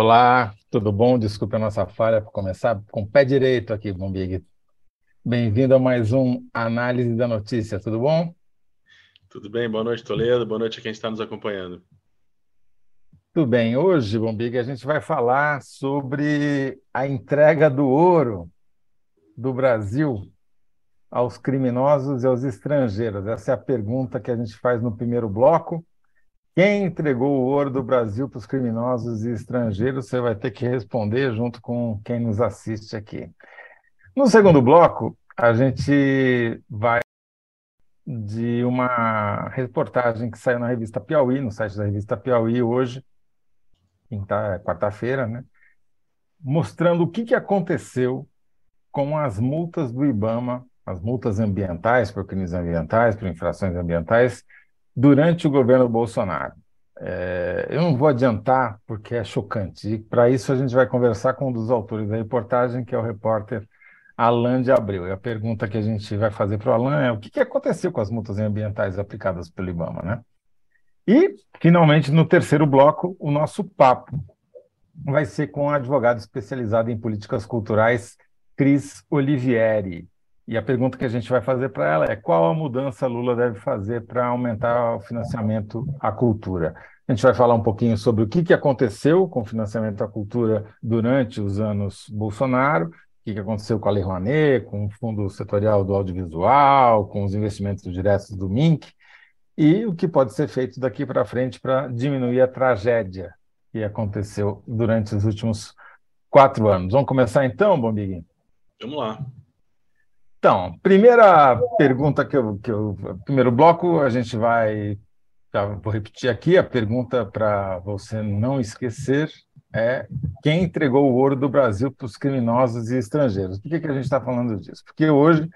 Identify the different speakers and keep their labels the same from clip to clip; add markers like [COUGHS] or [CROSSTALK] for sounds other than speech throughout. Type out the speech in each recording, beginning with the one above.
Speaker 1: Olá, tudo bom? Desculpe a nossa falha para começar com o pé direito aqui, Bombig. Bem-vindo a mais um Análise da Notícia, tudo bom?
Speaker 2: Tudo bem, boa noite, Toledo, boa noite a quem está nos acompanhando.
Speaker 1: Tudo bem, hoje, Bombig, a gente vai falar sobre a entrega do ouro do Brasil aos criminosos e aos estrangeiros. Essa é a pergunta que a gente faz no primeiro bloco. Quem entregou o ouro do Brasil para os criminosos e estrangeiros? Você vai ter que responder junto com quem nos assiste aqui. No segundo bloco, a gente vai de uma reportagem que saiu na revista Piauí, no site da revista Piauí hoje, quarta-feira, né? mostrando o que, que aconteceu com as multas do IBAMA, as multas ambientais, por crimes ambientais, por infrações ambientais, durante o governo Bolsonaro. É, eu não vou adiantar porque é chocante. E para isso a gente vai conversar com um dos autores da reportagem, que é o repórter Alain de Abreu. E a pergunta que a gente vai fazer para o Alain é o que, que aconteceu com as multas ambientais aplicadas pelo IBAMA, né? E, finalmente, no terceiro bloco, o nosso papo vai ser com a advogada especializada em políticas culturais, Cris Olivieri. E a pergunta que a gente vai fazer para ela é qual a mudança Lula deve fazer para aumentar o financiamento à cultura. A gente vai falar um pouquinho sobre o que, que aconteceu com o financiamento à cultura durante os anos Bolsonaro, o que, que aconteceu com a Lei Rouanet, com o Fundo Setorial do Audiovisual, com os investimentos diretos do MINC, e o que pode ser feito daqui para frente para diminuir a tragédia que aconteceu durante os últimos quatro anos. Vamos começar então, Bombiguinho?
Speaker 2: Vamos lá.
Speaker 1: Então, primeira pergunta que eu, que eu. Primeiro bloco, a gente vai. Já vou repetir aqui a pergunta para você não esquecer: é quem entregou o ouro do Brasil para os criminosos e estrangeiros? Por que, que a gente está falando disso? Porque hoje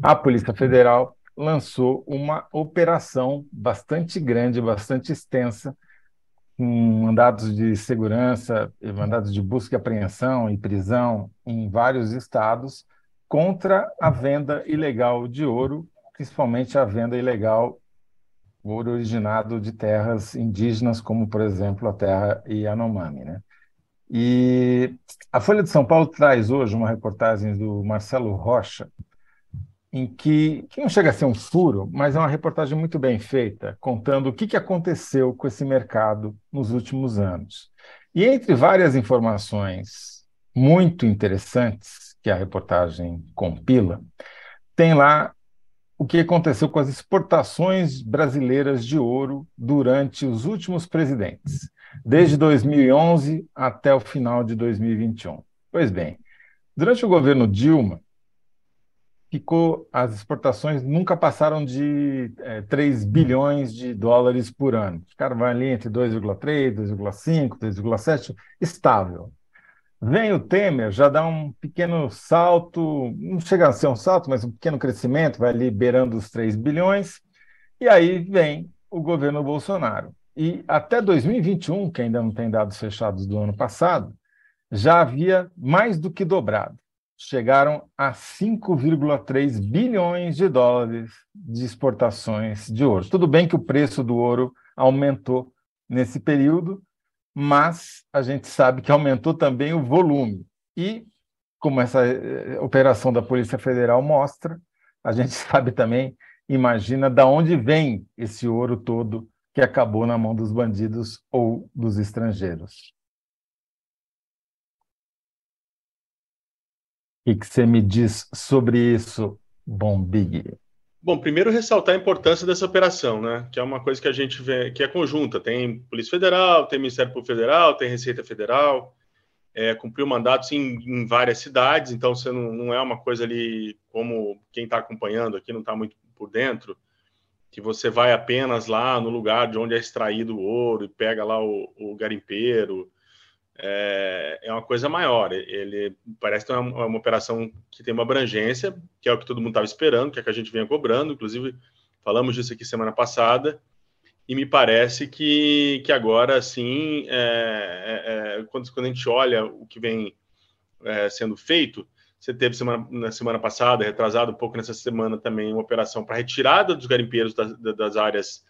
Speaker 1: a Polícia Federal lançou uma operação bastante grande, bastante extensa, com mandados de segurança, mandados de busca e apreensão e prisão em vários estados contra a venda ilegal de ouro, principalmente a venda ilegal ouro originado de terras indígenas, como, por exemplo, a terra Yanomami. Né? E a Folha de São Paulo traz hoje uma reportagem do Marcelo Rocha, em que, que não chega a ser um furo, mas é uma reportagem muito bem feita, contando o que, que aconteceu com esse mercado nos últimos anos. E entre várias informações muito interessantes, que a reportagem compila, tem lá o que aconteceu com as exportações brasileiras de ouro durante os últimos presidentes, desde 2011 até o final de 2021. Pois bem, durante o governo Dilma, ficou as exportações nunca passaram de é, 3 bilhões de dólares por ano. Ficaram ali entre 2,3, 2,5, 2,7, estável. Vem o Temer, já dá um pequeno salto, não chega a ser um salto, mas um pequeno crescimento, vai liberando os 3 bilhões, e aí vem o governo Bolsonaro. E até 2021, que ainda não tem dados fechados do ano passado, já havia mais do que dobrado. Chegaram a 5,3 bilhões de dólares de exportações de ouro. Tudo bem que o preço do ouro aumentou nesse período, mas a gente sabe que aumentou também o volume. E, como essa eh, operação da Polícia Federal mostra, a gente [LAUGHS] sabe também, imagina, da onde vem esse ouro todo que acabou na mão dos bandidos ou dos estrangeiros. O que você me diz sobre isso, Bom Big?
Speaker 2: Bom, primeiro ressaltar a importância dessa operação, né? Que é uma coisa que a gente vê que é conjunta. Tem Polícia Federal, tem Ministério Público Federal, tem Receita Federal, é, cumpriu mandatos em, em, várias cidades, então você não, não, é uma coisa ali como quem está acompanhando aqui não está muito por dentro, que você vai apenas lá no lugar de onde é extraído o ouro e pega lá o, o garimpeiro é, é uma coisa maior. Ele parece que é uma, uma, operação que tem uma abrangência, que é o que todo mundo estava esperando, que é que a gente vinha cobrando. Inclusive, falamos disso aqui semana passada. E me parece que, que agora, sim, é, é, é quando, quando a gente olha o que vem é, sendo feito, você teve semana, na semana passada, retrasado um pouco nessa semana também, uma operação para retirada dos garimpeiros das, das áreas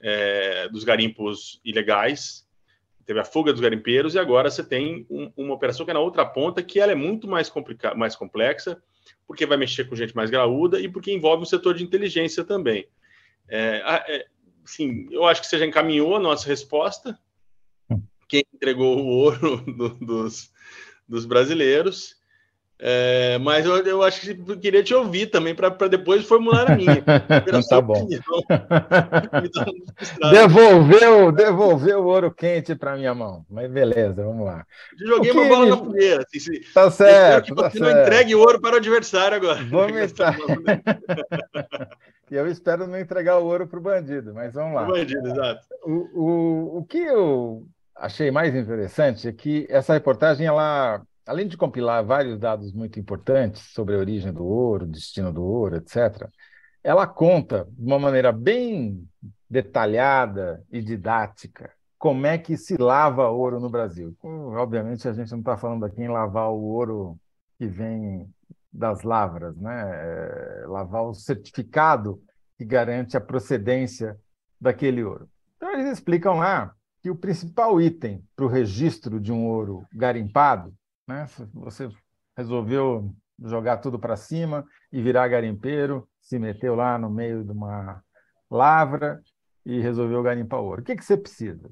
Speaker 2: é, dos garimpos ilegais, teve a fuga dos garimpeiros e agora você tem um, uma operação que é na outra ponta, que ela é muito mais, complica mais complexa, porque vai mexer com gente mais graúda e porque envolve um setor de inteligência também. É, é, sim, eu acho que você já encaminhou a nossa resposta. Hum. Quem entregou o ouro [LAUGHS] do, dos, dos brasileiros. É, mas eu, eu acho que eu queria te ouvir também para depois formular a minha. [LAUGHS]
Speaker 1: tá bom. devolveu, devolveu o ouro quente para minha mão. Mas beleza, vamos lá.
Speaker 2: joguei uma bola na fogueira. Assim,
Speaker 1: tá certo. que
Speaker 2: tá
Speaker 1: você
Speaker 2: certo. não entregue ouro para o adversário agora.
Speaker 1: Vamos [LAUGHS] entrar. [LAUGHS] e eu espero não entregar o ouro para o bandido, mas vamos lá.
Speaker 2: O bandido, exato.
Speaker 1: O, o, o que eu achei mais interessante é que essa reportagem ela além de compilar vários dados muito importantes sobre a origem do ouro, destino do ouro, etc., ela conta de uma maneira bem detalhada e didática como é que se lava ouro no Brasil. Obviamente, a gente não está falando aqui em lavar o ouro que vem das lavras, né? É lavar o certificado que garante a procedência daquele ouro. Então, eles explicam lá que o principal item para o registro de um ouro garimpado né? Você resolveu jogar tudo para cima e virar garimpeiro, se meteu lá no meio de uma lavra e resolveu garimpar ouro. O que, que você precisa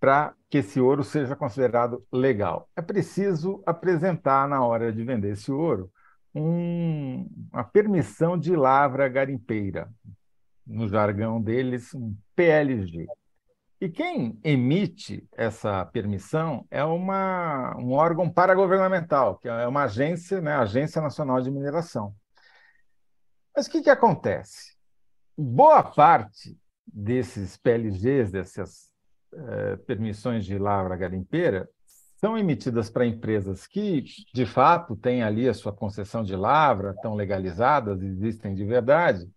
Speaker 1: para que esse ouro seja considerado legal? É preciso apresentar na hora de vender esse ouro um, uma permissão de lavra garimpeira, no jargão deles, um PLG. E quem emite essa permissão é uma, um órgão paragovernamental, que é uma agência, né, Agência Nacional de Mineração. Mas o que, que acontece? Boa parte desses PLGs, dessas eh, permissões de lavra garimpeira, são emitidas para empresas que, de fato, têm ali a sua concessão de lavra, estão legalizadas, existem de verdade,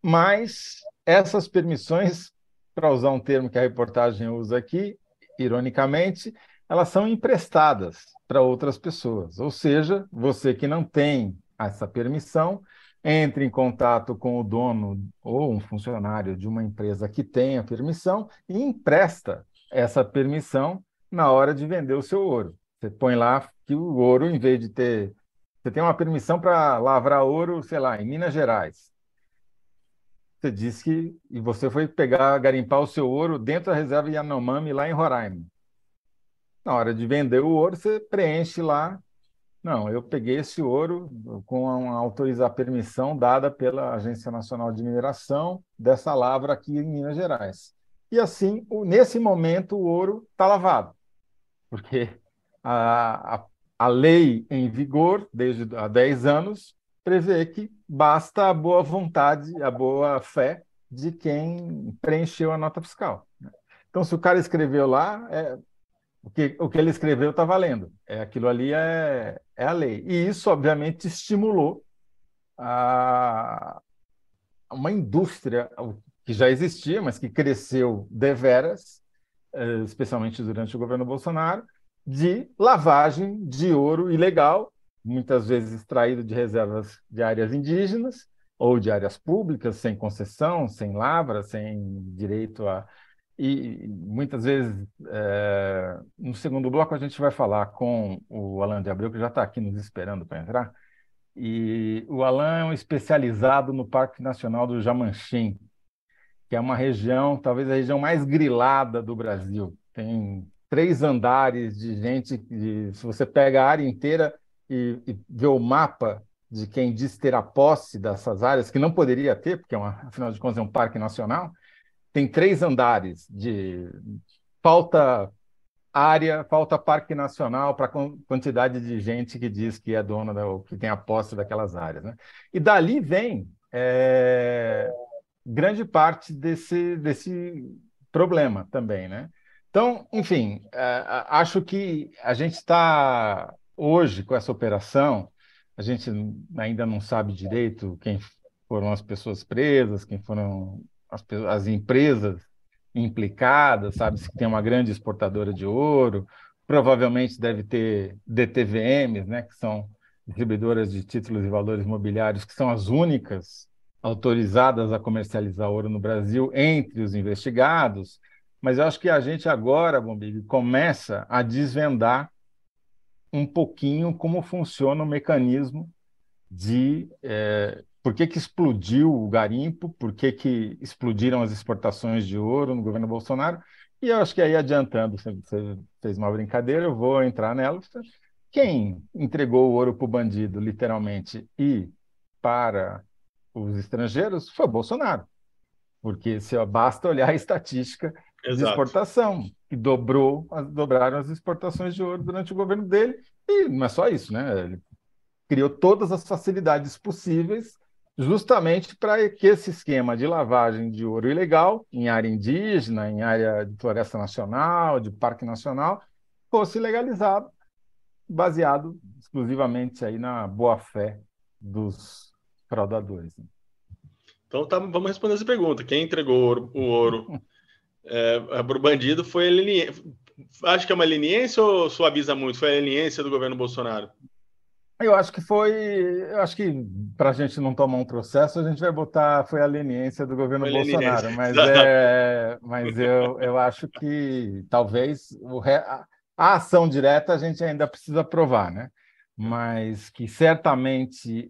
Speaker 1: mas essas permissões para usar um termo que a reportagem usa aqui, ironicamente, elas são emprestadas para outras pessoas. Ou seja, você que não tem essa permissão, entre em contato com o dono ou um funcionário de uma empresa que tem a permissão e empresta essa permissão na hora de vender o seu ouro. Você põe lá que o ouro, em vez de ter. Você tem uma permissão para lavrar ouro, sei lá, em Minas Gerais você disse que e você foi pegar, garimpar o seu ouro dentro da reserva Yanomami, lá em Roraima. Na hora de vender o ouro, você preenche lá. Não, eu peguei esse ouro com a autorizar permissão dada pela Agência Nacional de Mineração dessa lavra aqui em Minas Gerais. E assim, nesse momento, o ouro está lavado, porque a, a, a lei em vigor desde há 10 anos prevê que basta a boa vontade, a boa fé de quem preencheu a nota fiscal. Né? Então, se o cara escreveu lá, é, o, que, o que ele escreveu está valendo. É, aquilo ali é, é a lei. E isso, obviamente, estimulou a, uma indústria que já existia, mas que cresceu deveras, é, especialmente durante o governo Bolsonaro, de lavagem de ouro ilegal muitas vezes extraído de reservas de áreas indígenas ou de áreas públicas, sem concessão, sem lavra, sem direito a. E muitas vezes, é... no segundo bloco, a gente vai falar com o Alan de Abreu, que já está aqui nos esperando para entrar. E o Alan é um especializado no Parque Nacional do Jamanchim, que é uma região, talvez a região mais grilada do Brasil. Tem três andares de gente, se você pega a área inteira, e, e ver o mapa de quem diz ter a posse dessas áreas, que não poderia ter, porque, é uma, afinal de contas, é um parque nacional, tem três andares de falta área, falta parque nacional para a quantidade de gente que diz que é dona da, que tem a posse daquelas áreas. Né? E dali vem é, grande parte desse, desse problema também. Né? Então, enfim, é, acho que a gente está hoje, com essa operação, a gente ainda não sabe direito quem foram as pessoas presas, quem foram as, as empresas implicadas, sabe-se que tem uma grande exportadora de ouro, provavelmente deve ter DTVMs, né, que são distribuidoras de títulos e valores mobiliários, que são as únicas autorizadas a comercializar ouro no Brasil entre os investigados. Mas eu acho que a gente agora, Bombig, começa a desvendar um pouquinho como funciona o mecanismo de é, por que, que explodiu o garimpo, por que, que explodiram as exportações de ouro no governo Bolsonaro. E eu acho que aí, adiantando, você fez uma brincadeira, eu vou entrar nela. Quem entregou o ouro para o bandido, literalmente, e para os estrangeiros foi Bolsonaro. Porque se basta olhar a estatística Exato. de exportação, que dobrou, dobraram as exportações de ouro durante o governo dele, e não é só isso, né? Ele criou todas as facilidades possíveis justamente para que esse esquema de lavagem de ouro ilegal em área indígena, em área de floresta nacional, de parque nacional, fosse legalizado, baseado exclusivamente aí na boa-fé dos fraudadores. Né?
Speaker 2: Então tá, vamos responder essa pergunta. Quem entregou o ouro, o ouro [LAUGHS] é, para o bandido foi leniência. Acho que é uma leniência ou suaviza muito? Foi a leniência do governo Bolsonaro?
Speaker 1: Eu acho que foi. Eu acho que para a gente não tomar um processo, a gente vai botar foi a leniência do governo foi Bolsonaro. [LAUGHS] Mas, é, mas eu, eu acho que talvez o a ação direta a gente ainda precisa provar, né? Mas que certamente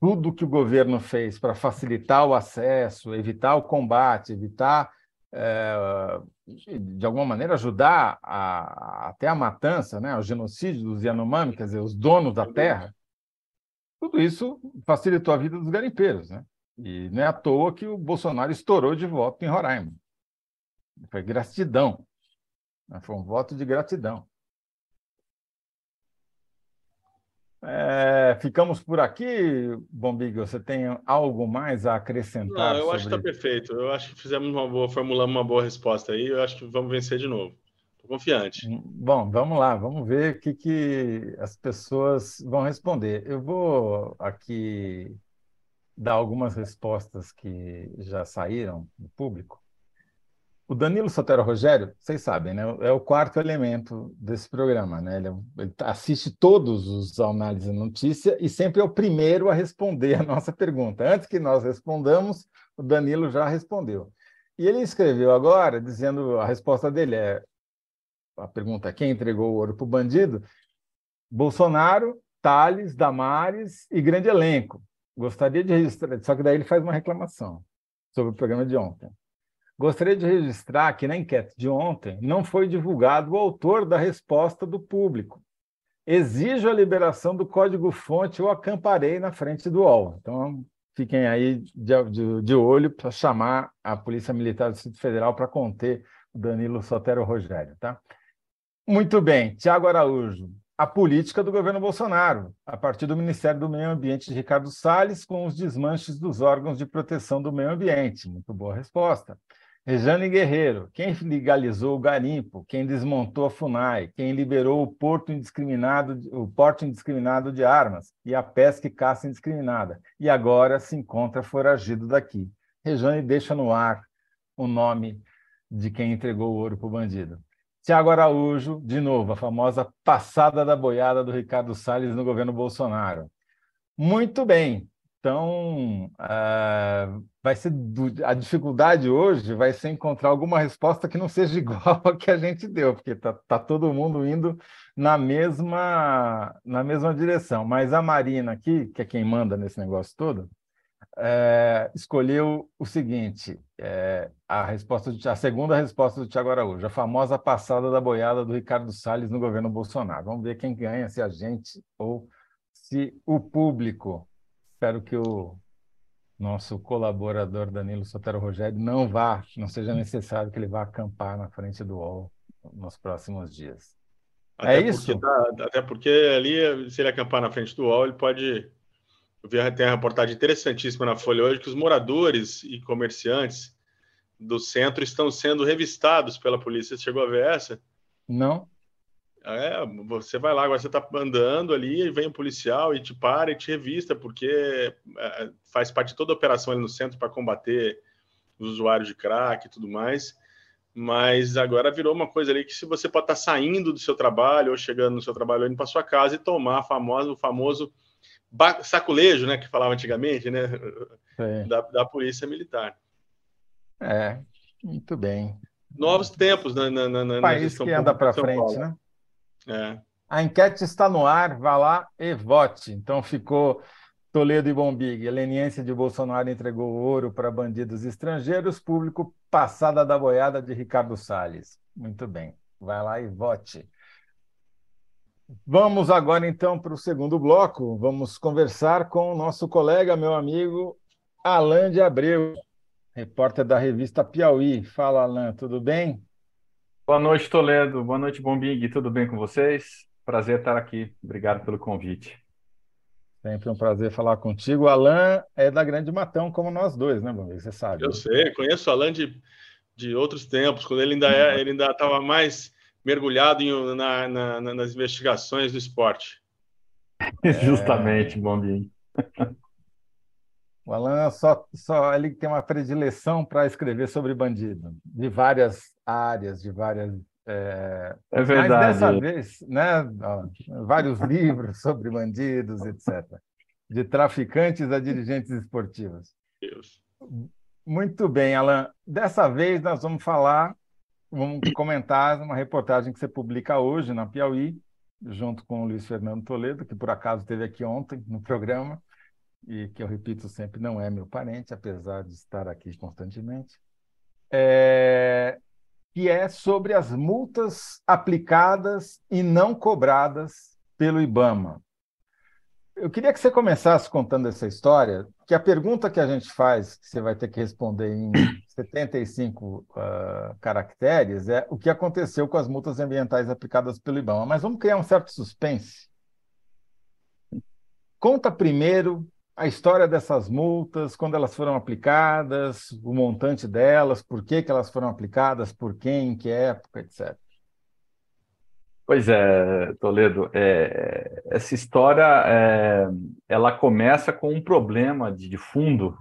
Speaker 1: tudo que o governo fez para facilitar o acesso, evitar o combate, evitar é, de alguma maneira, ajudar a, até a matança, né, o genocídio dos Yanomami, quer dizer, os donos da terra, tudo isso facilitou a vida dos garimpeiros. Né? E não é à toa que o Bolsonaro estourou de voto em Roraima. Foi gratidão. Né? Foi um voto de gratidão. É, ficamos por aqui, Bombig. Você tem algo mais a acrescentar?
Speaker 2: Não, eu sobre... acho que está perfeito. Eu acho que fizemos uma boa, formulamos uma boa resposta aí. Eu acho que vamos vencer de novo. Estou confiante.
Speaker 1: Hum, bom, vamos lá, vamos ver o que, que as pessoas vão responder. Eu vou aqui dar algumas respostas que já saíram do público. O Danilo Sotero Rogério, vocês sabem, né? É o quarto elemento desse programa, né? Ele, é ele assiste todos os análises de notícia e sempre é o primeiro a responder a nossa pergunta. Antes que nós respondamos, o Danilo já respondeu. E ele escreveu agora, dizendo a resposta dele é a pergunta: quem entregou o ouro para o bandido? Bolsonaro, Tales, Damares e grande elenco. Gostaria de registrar, só que daí ele faz uma reclamação sobre o programa de ontem. Gostaria de registrar que na enquete de ontem não foi divulgado o autor da resposta do público. Exijo a liberação do código-fonte ou acamparei na frente do UOL. Então, fiquem aí de, de, de olho para chamar a Polícia Militar do Distrito Federal para conter o Danilo Sotero Rogério. Tá? Muito bem, Tiago Araújo. A política do governo Bolsonaro, a partir do Ministério do Meio Ambiente de Ricardo Salles, com os desmanches dos órgãos de proteção do meio ambiente. Muito boa resposta. Rejane Guerreiro, quem legalizou o garimpo, quem desmontou a FUNAI, quem liberou o porto indiscriminado, o porte indiscriminado de armas e a pesca e caça indiscriminada, e agora se encontra foragido daqui. Rejane deixa no ar o nome de quem entregou o ouro para o bandido. Tiago Araújo, de novo, a famosa passada da boiada do Ricardo Salles no governo Bolsonaro. Muito bem, então, uh, vai ser a dificuldade hoje vai ser encontrar alguma resposta que não seja [LAUGHS] igual a que a gente deu, porque tá, tá todo mundo indo na mesma na mesma direção. Mas a Marina aqui, que é quem manda nesse negócio todo, é, escolheu o seguinte: é, a resposta de, a segunda resposta do Tiago Araújo, a famosa passada da boiada do Ricardo Salles no governo Bolsonaro. Vamos ver quem ganha, se a gente ou se o público. Espero que o nosso colaborador Danilo Sotero Rogério não vá, não seja necessário que ele vá acampar na frente do UOL nos próximos dias.
Speaker 2: Até é isso? Tá, até porque ali, se ele acampar na frente do UOL, ele pode. Eu vi tem uma reportagem interessantíssima na Folha hoje que os moradores e comerciantes do centro estão sendo revistados pela polícia. Você chegou a ver essa?
Speaker 1: Não.
Speaker 2: É, você vai lá, agora você está andando ali, e vem um policial e te para e te revista, porque é, faz parte de toda a operação ali no centro para combater os usuários de crack e tudo mais. Mas agora virou uma coisa ali que se você pode estar tá saindo do seu trabalho ou chegando no seu trabalho, indo para sua casa e tomar famoso, o famoso saculejo, né, que falava antigamente, né, da, da polícia militar.
Speaker 1: É, muito bem.
Speaker 2: novos tempos na, na, na, na
Speaker 1: país que anda para frente, Paulo. né?
Speaker 2: É.
Speaker 1: A enquete está no ar, vá lá e vote. Então ficou Toledo e Bombig. Heleniense de Bolsonaro entregou ouro para bandidos estrangeiros, público passada da boiada de Ricardo Salles. Muito bem, vai lá e vote. Vamos agora então para o segundo bloco. Vamos conversar com o nosso colega, meu amigo Alain de Abreu, repórter da revista Piauí. Fala, Alain, tudo bem?
Speaker 3: Boa noite, Toledo. Boa noite, Bombig. Tudo bem com vocês? Prazer estar aqui. Obrigado pelo convite.
Speaker 1: Sempre um prazer falar contigo. O Alain é da Grande Matão, como nós dois, né, Bombig? Você sabe.
Speaker 2: Eu sei, conheço o Alain de, de outros tempos, quando ele ainda é, ele ainda estava mais mergulhado em, na, na, nas investigações do esporte. [LAUGHS]
Speaker 3: É... Justamente, Bombinho.
Speaker 1: O Alan só, só ele tem uma predileção para escrever sobre bandido, de várias áreas, de várias.
Speaker 3: É, é verdade. Mas
Speaker 1: dessa vez, né, ó, vários [LAUGHS] livros sobre bandidos, etc. De traficantes a dirigentes esportivos.
Speaker 2: Deus.
Speaker 1: Muito bem, Alan. Dessa vez nós vamos falar, vamos comentar uma reportagem que você publica hoje na Piauí, junto com o Luiz Fernando Toledo, que por acaso esteve aqui ontem no programa e que eu repito sempre não é meu parente, apesar de estar aqui constantemente, é, que é sobre as multas aplicadas e não cobradas pelo IBAMA. Eu queria que você começasse contando essa história, que a pergunta que a gente faz, que você vai ter que responder em [COUGHS] 75 uh, ah, caracteres, é o que aconteceu com as multas ambientais aplicadas pelo IBAMA. Mas vamos criar um certo suspense. Conta primeiro a história dessas multas, quando elas foram aplicadas, o montante delas, por que, que elas foram aplicadas, por quem, em que época, etc.
Speaker 3: Pois é, Toledo, é, essa história é, ela começa com um problema de, de, fundo,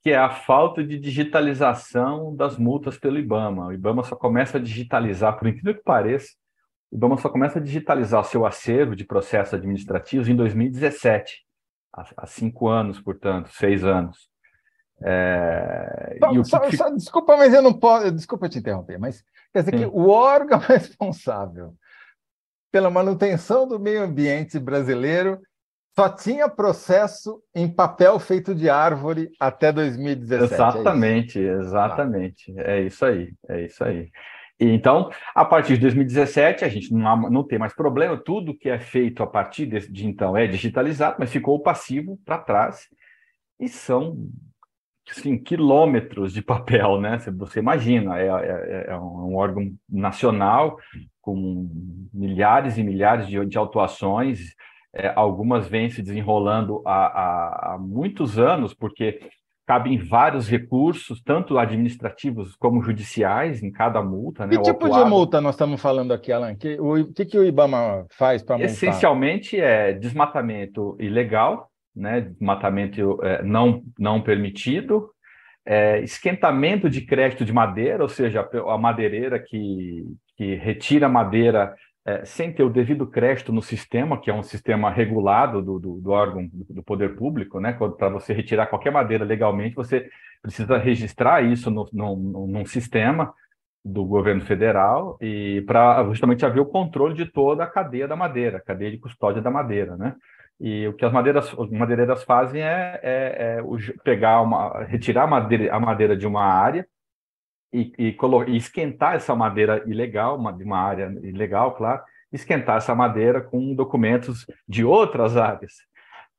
Speaker 3: que é a falta de digitalização das multas pelo IBAMA. O IBAMA só começa a digitalizar, por incrível que pareça, o IBAMA só começa a digitalizar o seu acervo de processos administrativos em 2017 há, cinco anos, portanto, seis anos.
Speaker 1: É, só, que... só, desculpa, mas eu não posso. Desculpa te interromper, mas quer dizer Sim. que o órgão [LAUGHS] responsável pela manutenção do meio ambiente brasileiro só tinha processo em papel feito de árvore até 2017.
Speaker 3: Exatamente, é exatamente. É isso aí, é isso aí. Então, a partir de 2017, a gente não, não tem mais problema, tudo que é feito a partir de, de então é digitalizado, mas ficou o passivo para trás, e são assim, quilômetros de papel, né? Você imagina, é, é, é um órgão nacional com milhares e milhares de, de autuações, é, algumas vêm se desenrolando há, há, há muitos anos, porque cabem vários recursos, tanto administrativos como judiciais, em cada multa.
Speaker 1: Né, que tipo de multa nós estamos falando aqui, Alan? Que, o que, que o IBAMA faz para multar?
Speaker 3: Essencialmente é desmatamento ilegal, né, desmatamento é, não, não permitido, é, esquentamento de crédito de madeira, ou seja, a madeireira que, que retira madeira é, sem ter o devido crédito no sistema, que é um sistema regulado do, do, do órgão do, do, poder público, né? Para você retirar qualquer madeira legalmente, você precisa registrar isso no, no, num sistema do governo federal e para justamente haver o controle de toda a cadeia da madeira, cadeia de custódia da madeira, né? E o que as madeiras, as madeireiras fazem é, é, é pegar uma, retirar a madeira, a madeira de uma área e, e, e, esquentar essa madeira ilegal, uma, de uma área ilegal, claro, esquentar essa madeira com documentos de outras áreas,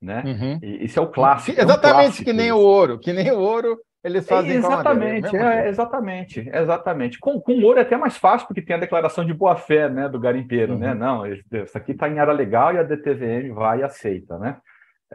Speaker 3: né? Uhum. E, isso é o clássico.
Speaker 1: Exatamente,
Speaker 3: é um clássico
Speaker 1: que nem o ouro, que nem o ouro eles fazem
Speaker 3: é, exatamente, com madeira. É, exatamente, exatamente. Com, com ouro é até mais fácil, porque tem a declaração de boa-fé né, do garimpeiro, né? uhum. né? Não, isso aqui está em área legal e a DTVM vai e aceita, né?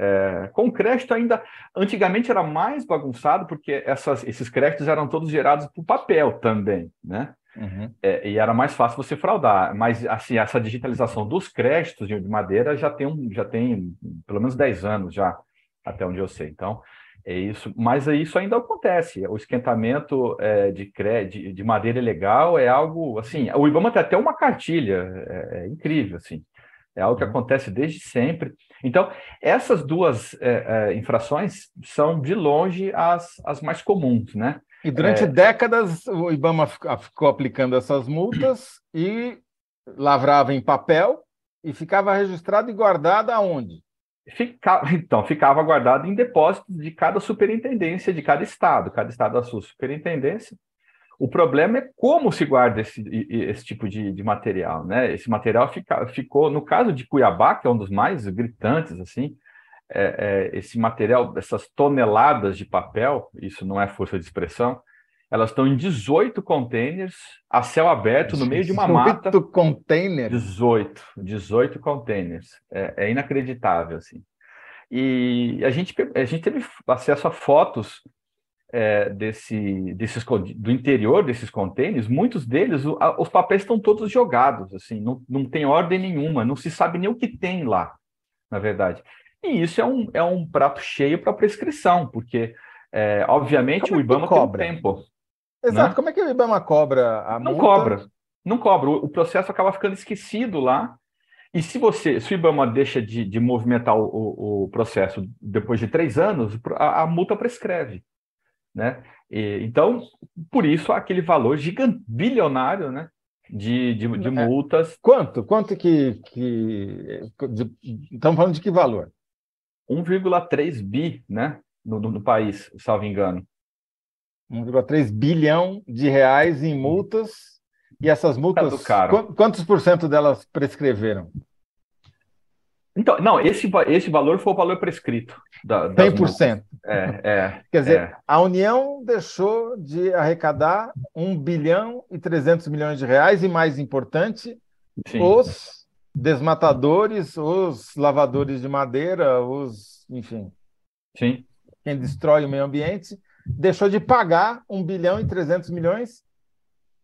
Speaker 3: É, com crédito ainda, antigamente era mais bagunçado, porque essas, esses créditos eram todos gerados por papel também, né? Uhum. É, e era mais fácil você fraudar. Mas, assim, essa digitalização dos créditos de madeira já tem, um, já tem pelo menos 10 anos já, até onde eu sei. Então, é isso. Mas isso ainda acontece. O esquentamento é, de, de, de madeira ilegal é algo, assim, o IBAMA tem até uma cartilha, é, é incrível, assim. É algo que uhum. acontece desde sempre. Então, essas duas é, é, infrações são, de longe, as, as mais comuns, né?
Speaker 1: E durante é... décadas o IBAMA ficou aplicando essas multas e lavrava em papel e ficava registrado e guardado aonde?
Speaker 3: Fica... Então, ficava guardado em depósitos de cada superintendência de cada estado, cada estado da sua superintendência. O problema é como se guarda esse, esse tipo de, de material, né? Esse material fica, ficou, no caso de Cuiabá, que é um dos mais gritantes, assim, é, é, esse material, essas toneladas de papel, isso não é força de expressão, elas estão em 18 containers, a céu aberto, no meio de uma mata.
Speaker 1: 18 containers?
Speaker 3: 18, 18 containers. É, é, inacreditável, assim. E a gente, a gente teve acesso a fotos é, desse, desses, do interior desses contêineres, muitos deles, o, a, os papéis estão todos jogados, assim, não, não tem ordem nenhuma, não se sabe nem o que tem lá, na verdade. E isso é um, é um prato cheio para prescrição, porque, é, obviamente, o IBAMA
Speaker 1: cobra?
Speaker 3: tem um tempo.
Speaker 1: Exato, né? como é que o IBAMA cobra a
Speaker 3: Não
Speaker 1: multa?
Speaker 3: cobra, não cobra. O, o processo acaba ficando esquecido lá, e se você, se o IBAMA deixa de, de movimentar o, o, o, processo depois de três anos, a, a multa prescreve né? E, então, por isso, aquele valor gigante, bilionário, né? De, de, de é. multas.
Speaker 1: Quanto? Quanto que. que de, estamos falando de que valor?
Speaker 3: 1,3 bi, né? No, no, no país, salvo engano.
Speaker 1: 1,3 bilhão de reais em multas. E essas multas, quantos por cento delas prescreveram?
Speaker 3: Então, não, esse, esse valor foi o valor prescrito.
Speaker 1: Da, 100%.
Speaker 3: É, é,
Speaker 1: Quer dizer,
Speaker 3: é.
Speaker 1: a União deixou de arrecadar 1 bilhão e 300 milhões de reais, e mais importante, Sim. os desmatadores, os lavadores de madeira, os, enfim,
Speaker 3: Sim.
Speaker 1: quem destrói o meio ambiente, deixou de pagar 1 bilhão e 300 milhões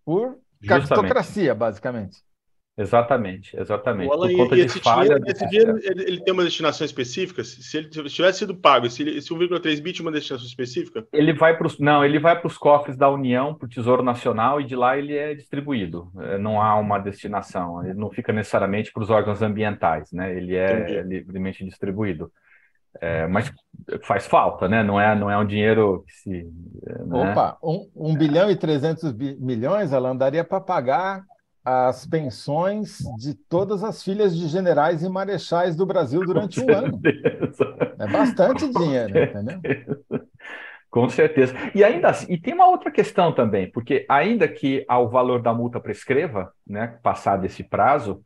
Speaker 1: por Justamente. basicamente.
Speaker 3: Exatamente, exatamente.
Speaker 2: Alan, Por conta e, esse falha, dinheiro, esse dinheiro ele, ele, tem uma destinação específica? Se ele tivesse sido pago, se, ele, se 1,3 bi tinha uma destinação específica?
Speaker 3: Ele vai para os não, ele vai para os cofres da União, para o Tesouro Nacional e de lá ele é distribuído. É, não há uma destinação, ele não fica necessariamente para os órgãos ambientais, né? Ele é Entendi. livremente distribuído. É, mas faz falta, né? Não é, não é um dinheiro que se.
Speaker 1: Né? Opa, um, um bilhão e 300 milhões, ela andaria para pagar as pensões de todas as filhas de generais e marechais do Brasil durante um ano. É bastante Com dinheiro, certeza. entendeu?
Speaker 3: Com certeza. E ainda assim, e tem uma outra questão também, porque ainda que o valor da multa prescreva, né, passado esse prazo,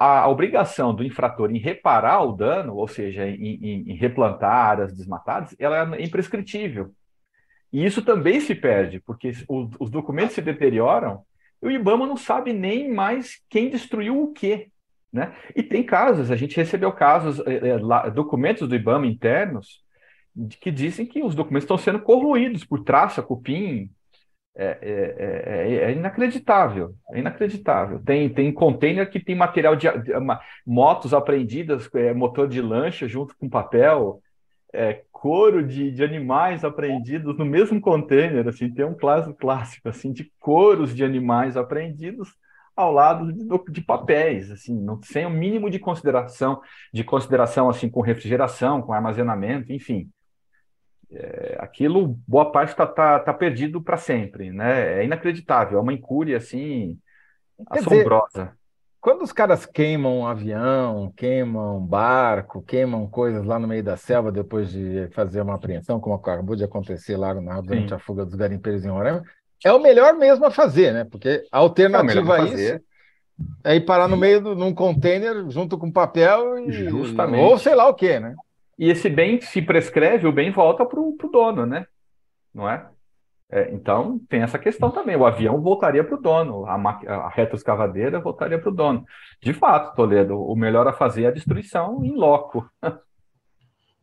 Speaker 3: a, a, obrigação do infrator em reparar o dano, ou seja, em, em, em replantar áreas desmatadas, ela é imprescritível. E isso também se perde, porque os, os documentos se deterioram o IBAMA não sabe nem mais quem destruiu o quê. Né? E tem casos, a gente recebeu casos, é, é, documentos do IBAMA internos, que dizem que os documentos estão sendo corroídos por traça, cupim. É, é, é, é inacreditável, é inacreditável. Tem, tem container que tem material de, de motos apreendidas, motor de lancha junto com papel, é, couro de, de animais apreendidos no mesmo container, assim, tem um clássico, clássico assim, de couros de animais apreendidos ao lado de, de papéis, assim, não, sem o mínimo de consideração, de consideração assim com refrigeração, com armazenamento, enfim. É, aquilo, boa parte está tá, tá perdido para sempre, né? É inacreditável, é uma incúria assim Quer assombrosa. Dizer,
Speaker 1: quando os caras queimam um avião, queimam um barco, queimam coisas lá no meio da selva depois de fazer uma apreensão, como acabou de acontecer lá no, durante Sim. a fuga dos garimpeiros em Roraima, é o melhor mesmo a fazer, né? Porque a alternativa é a isso é ir parar no meio de um container junto com papel e, Justamente. ou sei lá o quê, né?
Speaker 3: E esse bem se prescreve, o bem volta para o dono, né? Não é? É, então, tem essa questão também. O avião voltaria para o dono, a, a retroescavadeira voltaria para o dono. De fato, Toledo, o melhor a fazer é a destruição em loco.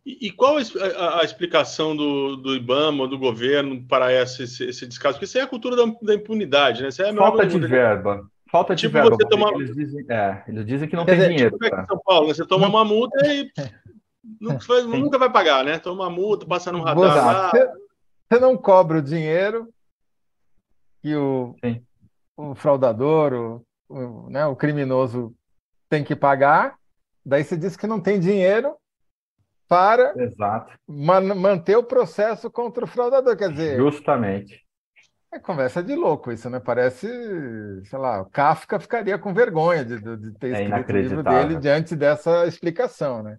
Speaker 2: E, e qual a, a, explicação do, do IBAMA, do governo, para esse, esse, descaso? Porque isso é a cultura da, da impunidade, né?
Speaker 3: É Falta de verba. Falta de tipo verba. Você toma... eles, dizem, é, eles dizem que não tem dinheiro. Tipo
Speaker 2: São Paulo, né? você toma uma multa e [LAUGHS] nunca, nunca vai pagar, né? Toma uma multa, passa no radar.
Speaker 1: Você não cobra o dinheiro que o, o fraudador, o, o, né, o criminoso tem que pagar, daí você diz que não tem dinheiro para
Speaker 3: Exato.
Speaker 1: man manter o processo contra o fraudador. Quer dizer,
Speaker 3: Justamente.
Speaker 1: é conversa de louco isso, né? Parece, sei lá, o Kafka ficaria com vergonha de, de- ter
Speaker 3: É
Speaker 1: escrito o livro dele diante dessa explicação, né?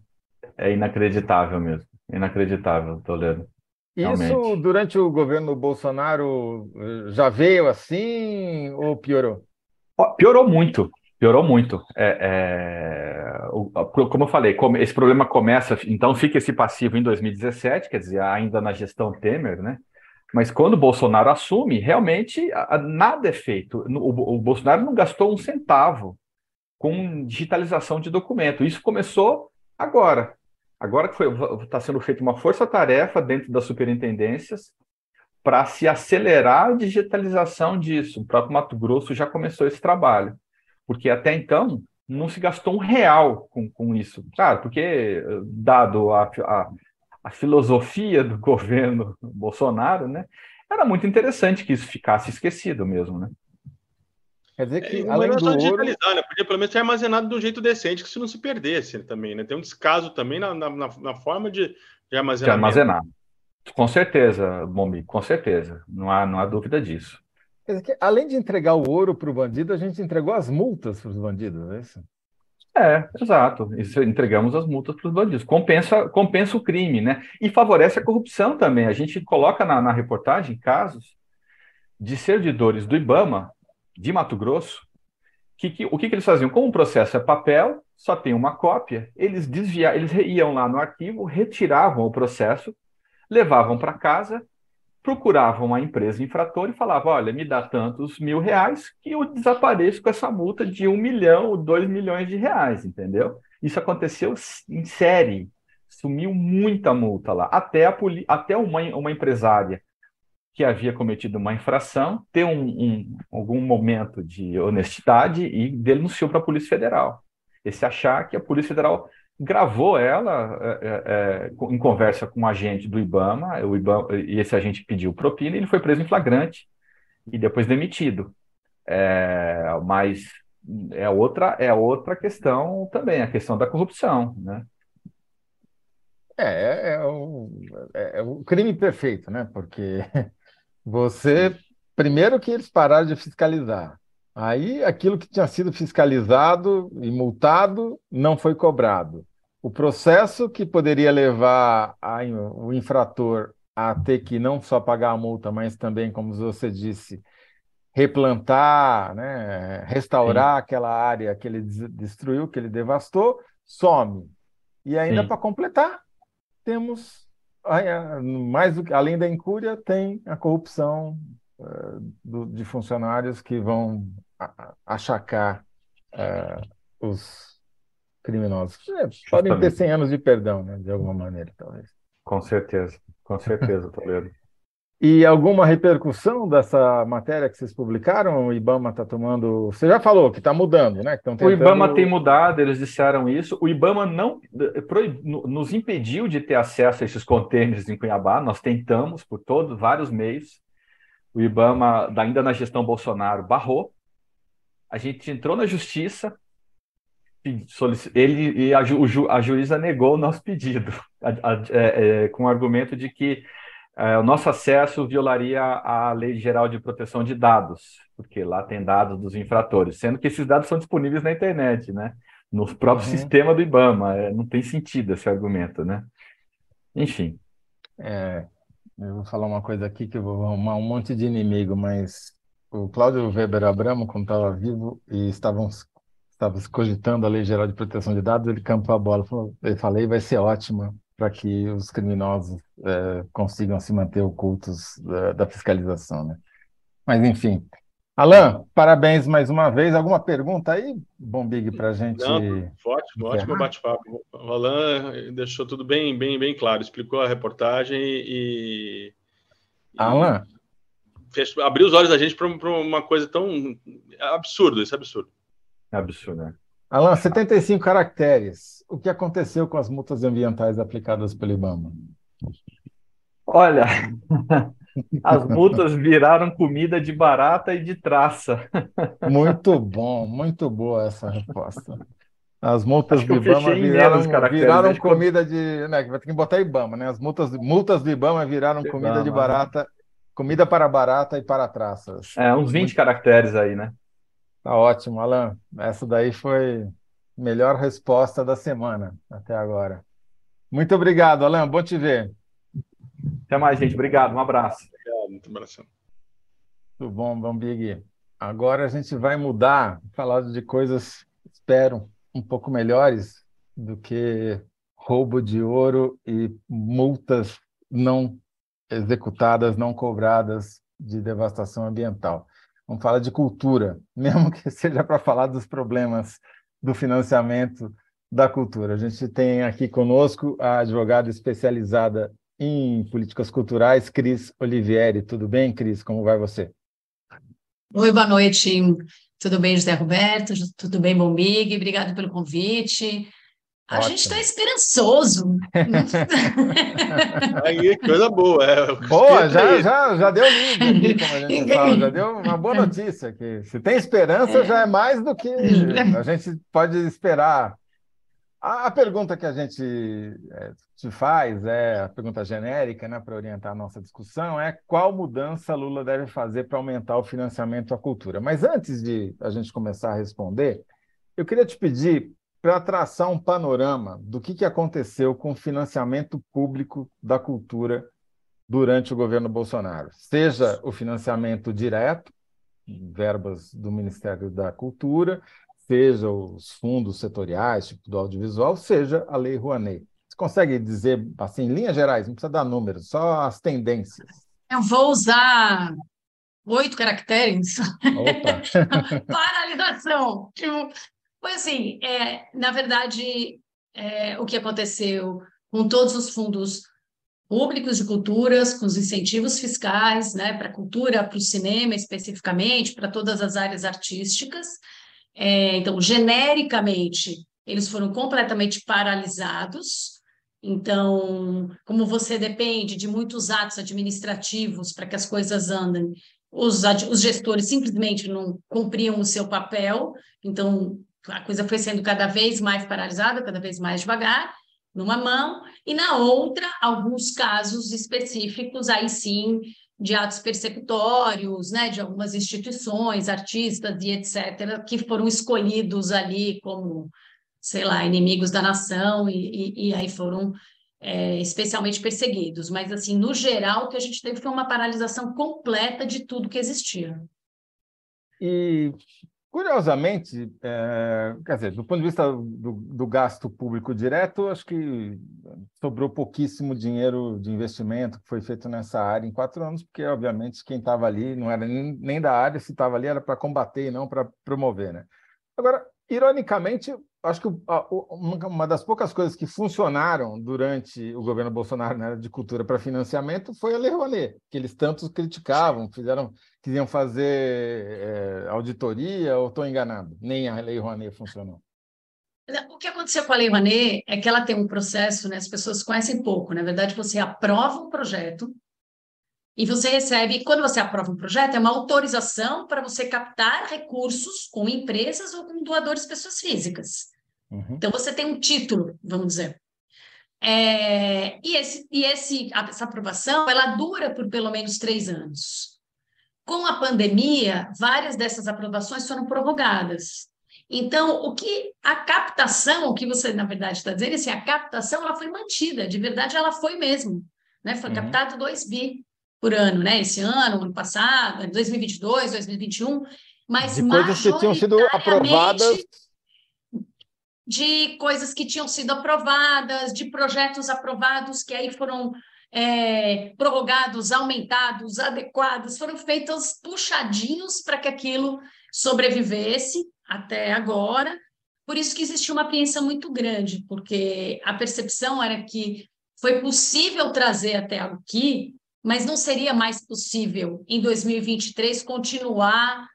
Speaker 3: É inacreditável mesmo. Inacreditável, Toledo.
Speaker 1: Isso
Speaker 3: Realmente.
Speaker 1: durante o governo Bolsonaro eh, já veio assim ou piorou?
Speaker 3: Piorou muito, piorou muito. É, é, como eu falei, esse problema começa, então fica esse passivo em 2017, quer dizer, ainda na gestão Temer, né? Mas quando o Bolsonaro assume, realmente nada é feito. O, o Bolsonaro não gastou um centavo com digitalização de documento. Isso começou agora. Agora que está sendo feita uma força-tarefa dentro das superintendências para se acelerar a digitalização disso. O próprio Mato Grosso já começou esse trabalho, porque até então não se gastou um real com, com isso. Claro, porque, dado a, a, a filosofia do [LAUGHS] governo Bolsonaro, né, era muito interessante que isso ficasse esquecido mesmo, né?
Speaker 1: Quer dizer que,
Speaker 2: É,
Speaker 1: além
Speaker 2: não
Speaker 1: do ouro,
Speaker 2: digitalizar, né? Podia pelo menos ter armazenado de um jeito decente, que isso não se perdesse também, né? Tem um descaso também na, na, na- forma de, de
Speaker 3: De
Speaker 2: armazenamento.
Speaker 3: armazenar. Com certeza, Bombi, com certeza. Não há, não há dúvida disso.
Speaker 1: quer dizer que, além de entregar o ouro para o bandido, a gente entregou as multas para os bandidos, é isso?
Speaker 3: É, exato. Isso, entregamos as multas para os bandidos. Compensa, compensa o crime, né? E favorece a corrupção também. A gente coloca na, na reportagem casos de servidores do IBAMA, de Mato Grosso, que, que- o que, que eles faziam? Como o processo é papel, só tem uma cópia, eles desvia, eles iam lá no arquivo, retiravam o processo, levavam para casa, procuravam a empresa infratora e falavam: olha, me dá tantos mil reais que eu desapareço com essa multa de um milhão ou dois milhões de reais, entendeu? Isso aconteceu em série, sumiu muita multa lá, até, a até uma, uma empresária que havia cometido uma infração ter um, um- algum momento de honestidade e denunciou para a Polícia Federal. Esse achar que a Polícia Federal gravou ela é, é, é, em conversa com um agente do IBAMA, o IBAMA, e esse agente pediu propina e ele foi preso em flagrante e depois demitido. É, mas é outra, é outra questão também, a questão da corrupção, né?
Speaker 1: É, é, é o, é- é o crime perfeito, né? Porque você, primeiro que eles pararam de fiscalizar, aí aquilo que tinha sido fiscalizado e multado não foi cobrado. O processo que poderia levar a- o infrator a ter que não só pagar a multa, mas também, como você disse, replantar, né? Restaurar aquela área que ele des- destruiu, que ele devastou, some. E ainda
Speaker 3: Sim.
Speaker 1: para completar, temos, mais do que, além da incúria, tem a corrupção eh, do- de funcionários que vão achacar eh, os criminosos. É, podem ter
Speaker 3: Justamente.
Speaker 1: 100 anos de perdão, né, de alguma maneira, talvez.
Speaker 3: Com certeza, com certeza, Toledo.
Speaker 1: E alguma repercussão dessa matéria que vocês publicaram? O IBAMA está tomando. Você já falou que está mudando, né? Estão
Speaker 3: O IBAMA
Speaker 1: tentando-
Speaker 3: tem mudado, eles disseram isso. O IBAMA não eh, proib- no- nos impediu de ter acesso a esses contêineres em Cuiabá. Nós tentamos por todos vários meios. O IBAMA, ainda na gestão Bolsonaro, barrou. A gente entrou na justiça, ele e a, ju- a juíza negou o nosso pedido, a- a- é, é, com o argumento de que o nosso acesso violaria a Lei Geral de Proteção de Dados, porque lá tem dados dos infratores, sendo que esses dados são disponíveis na internet, né? No próprio
Speaker 1: Uhum.
Speaker 3: sistema do IBAMA. É, não tem sentido esse argumento, né? Enfim,
Speaker 1: É, eu vou falar uma coisa aqui que eu vou arrumar um monte de inimigo, mas o Cláudio Weber Abramo, quando estava vivo e estavam estava cogitando a Lei Geral de Proteção de Dados, ele campou a bola, falou, ele falei, vai ser ótima para que os criminosos eh, consigam se manter ocultos da, da fiscalização, né? Mas enfim. Alan, parabéns mais uma vez. Alguma pergunta aí, Bombig, para a gente?
Speaker 2: Não, ótimo, ótimo bate-papo. O Alan deixou tudo bem, bem, bem claro, explicou a reportagem e,
Speaker 1: Alan,
Speaker 2: fez- abriu os olhos da gente para uma coisa tão absurda, isso é absurdo.
Speaker 3: é absurdo, né?
Speaker 1: Alan, 75 caracteres. O que aconteceu com as multas ambientais aplicadas pelo IBAMA?
Speaker 3: Olha, [LAUGHS] as multas viraram comida de barata e de traça. [LAUGHS]
Speaker 1: Muito bom, muito boa essa resposta. As multas do Ibama viraram, viraram comida de. Né, vai ter que botar Ibama, né? As multas, multas do Ibama viraram Ibama, comida de barata, comida para barata e para traças.
Speaker 3: É, uns 20 Muito... caracteres aí, né?
Speaker 1: Tá ótimo, Alan. Essa daí foi a melhor resposta da semana até agora. Muito obrigado, Alan. Bom te ver.
Speaker 3: Até mais, gente. Obrigado. Um abraço.
Speaker 2: Obrigado. Muito abraço.
Speaker 1: Tudo bom, Bambig. Agora a gente vai mudar, falar de coisas, espero, um pouco melhores do que roubo de ouro e multas não executadas, não cobradas de devastação ambiental. Vamos falar de cultura, [LAUGHS] mesmo que seja para falar dos problemas do financiamento da cultura. A gente tem aqui conosco a advogada especializada em políticas culturais, Cris Olivieri. Tudo bem, Cris? Como vai você?
Speaker 4: Oi, boa noite. Tudo bem, José Roberto? Tudo bem, Bombig? Obrigado pelo convite. A Ótimo. gente está esperançoso. [LAUGHS]
Speaker 2: Aí, coisa boa. É,
Speaker 1: boa, já, já, já deu lindo aqui, como a gente fala, já deu uma boa notícia. Que se tem esperança, é. já é mais do que a gente pode esperar a, a pergunta que a gente é, te faz, é a pergunta genérica, né, para orientar a nossa discussão, é qual mudança Lula deve fazer para aumentar o financiamento à cultura. Mas antes de a gente começar a responder, eu queria te pedir para traçar um panorama do que, que aconteceu com o financiamento público da cultura durante o governo Bolsonaro. Seja o financiamento direto, verbas do Ministério da Cultura, seja os fundos setoriais, tipo do audiovisual, seja a Lei Rouanet. Você consegue dizer, assim, em linhas gerais, não precisa dar números, só as tendências.
Speaker 4: Eu vou usar oito caracteres. Opa! [LAUGHS] Paralisação. Tipo, foi assim, é, na verdade, é, o que aconteceu com todos os fundos públicos de culturas, com os incentivos fiscais, né, para a cultura, para o cinema especificamente, para todas as áreas artísticas, é, então, genericamente, eles foram completamente paralisados. Então, como você depende de muitos atos administrativos para que as coisas andem, os, os gestores simplesmente não cumpriam o seu papel, então a coisa foi sendo cada vez mais paralisada, cada vez mais devagar, numa mão, e na outra, alguns casos específicos, aí sim, de atos persecutórios, né, de algumas instituições, artistas e etc., que foram escolhidos ali como, sei lá, inimigos da nação e, e, e aí foram é, especialmente perseguidos. Mas, assim, no geral, o que a gente teve foi uma paralisação completa de tudo que existia.
Speaker 1: E Curiosamente, é, quer dizer, do ponto de vista do, do, gasto público direto, acho que sobrou pouquíssimo dinheiro de investimento que foi feito nessa área em quatro anos, porque, obviamente, quem estava ali não era nem, nem da área, se estava ali era para combater e não para promover. Né? Agora, ironicamente, acho que uma das poucas coisas que funcionaram durante o governo Bolsonaro na área de cultura para financiamento foi a Lei Rouanet, que eles tantos criticavam, fizeram, queriam fazer é, auditoria, ou estou enganado? Nem a Lei Rouanet funcionou.
Speaker 4: O que aconteceu com a Lei Rouanet é que ela tem um processo, né? as pessoas conhecem pouco. Na verdade, você aprova um projeto e você recebe, quando você aprova um projeto, é uma autorização para você captar recursos com empresas ou com doadores pessoas físicas. Uhum. Então, você tem um título, vamos dizer. É, e esse, e esse, essa aprovação, ela dura por pelo menos três anos. Com a pandemia, várias dessas aprovações foram prorrogadas. Então, o que a captação, o que você, na verdade, está dizendo, é assim, a captação ela foi mantida, de verdade ela foi mesmo. Né? Foi uhum. captado 2 bi por ano, né? Esse ano, ano passado, 2022, 2021, mas
Speaker 1: de coisas que tinham sido aprovadas
Speaker 4: de coisas que tinham sido aprovadas, de projetos aprovados que aí foram é, prorrogados, aumentados, adequados, foram feitos puxadinhos para que aquilo sobrevivesse até agora. Por isso que existiu uma apreensão muito grande, porque a percepção era que foi possível trazer até aqui mas não seria mais possível em 2023 continuar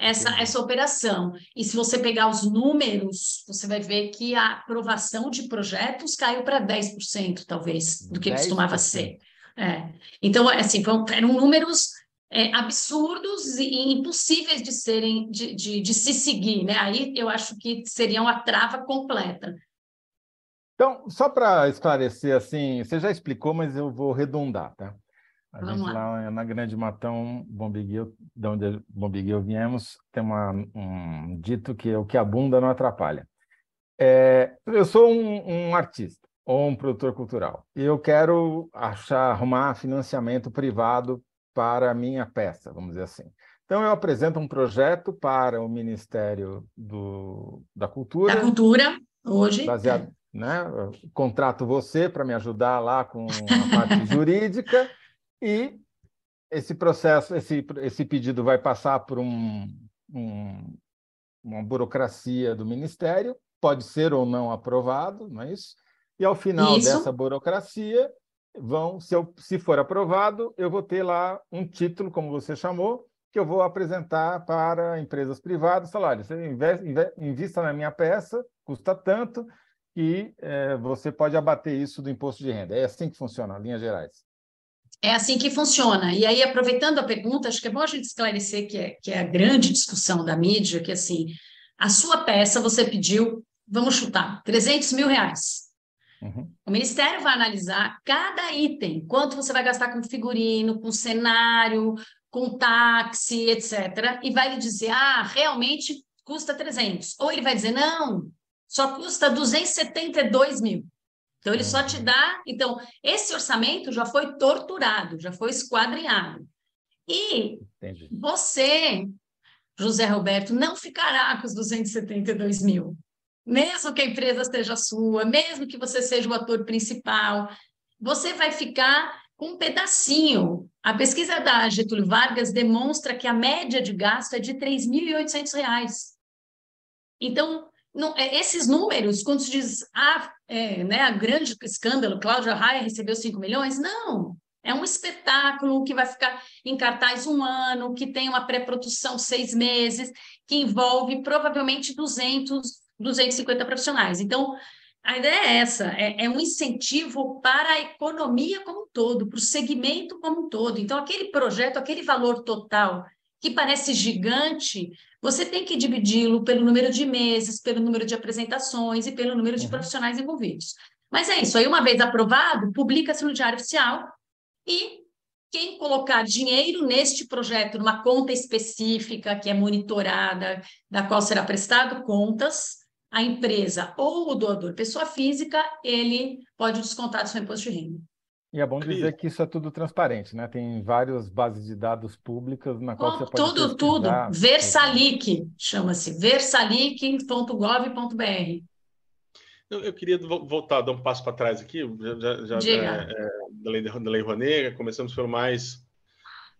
Speaker 4: essa, essa operação. E se você pegar os números, você vai ver que a aprovação de projetos caiu para 10%, talvez, do que 10%. costumava ser. É. Então, assim, foram, eram números é, absurdos e impossíveis de serem de, de, de, se seguir, né? Aí eu acho que seria uma trava completa.
Speaker 1: Então, só para esclarecer assim, você já explicou, mas eu vou redundar, tá? A
Speaker 4: Vamos
Speaker 1: gente lá. lá. na Grande Matão, Bombiguil, de onde Bombiguil viemos, tem uma, um dito que é o que abunda não atrapalha. É, eu sou um, um artista ou um produtor cultural e eu quero achar, arrumar financiamento privado para a minha peça, vamos dizer assim. Então, eu apresento um projeto para o Ministério do, da Cultura.
Speaker 4: Da Cultura, hoje.
Speaker 1: Baseado, né? Contrato você para me ajudar lá com a parte jurídica e esse processo, esse, esse pedido vai passar por um, um, uma burocracia do Ministério, pode ser ou não aprovado, não é isso? E ao final isso. dessa burocracia, vão, se, eu, se for aprovado, eu vou ter lá um título, como você chamou, que eu vou apresentar para empresas privadas, falar, olha, você investe, invista na minha peça, custa tanto, e é, você pode abater isso do imposto de renda. É assim que funciona, linhas gerais.
Speaker 4: É assim que funciona. E aí, aproveitando a pergunta, acho que é bom a gente esclarecer que é, que é a grande discussão da mídia, que assim, a sua peça você pediu, vamos chutar, 300 mil reais. Uhum. O Ministério vai analisar cada item, quanto você vai gastar com figurino, com cenário, com táxi, etc. E vai lhe dizer, ah, realmente custa 300. Ou ele vai dizer, não, só custa 272 mil. Então, ele só te dá. Então, esse orçamento já foi torturado, já foi esquadrinhado. E Entendi. você, José Roberto, não ficará com os 272 mil mesmo que a empresa seja sua, mesmo que você seja o ator principal, você vai ficar com um pedacinho. A pesquisa da Getúlio Vargas demonstra que a média de gasto é de R$ 3.800. Então, não, é, esses números, quando se diz, ah, é, né, a grande escândalo, Cláudia Raia recebeu 5 milhões, não. É um espetáculo que vai ficar em cartaz um ano, que tem uma pré-produção seis meses, que envolve provavelmente 200 250 profissionais. Então, a ideia é essa: é, é, um incentivo para a economia como um todo, para o segmento como um todo. Então, aquele projeto, aquele valor total que parece gigante, você tem que dividi-lo pelo número de meses, pelo número de apresentações e pelo número de uhum. profissionais envolvidos. Mas é isso, aí uma vez aprovado, publica-se no Diário Oficial e quem colocar dinheiro neste projeto, numa conta específica que é monitorada, da qual será prestado contas, a empresa ou o doador, pessoa física, ele pode descontar do seu imposto de renda.
Speaker 1: E é bom dizer que isso é tudo transparente, né? Tem várias bases de dados públicas na qual você pode Tudo,
Speaker 4: tudo. Versalic, chama-se versalic.gov.br.
Speaker 2: Eu, eu, queria voltar, dar um passo para trás aqui, já, já, já é, é, da, lei, da Lei Rouanet, começamos pelo mais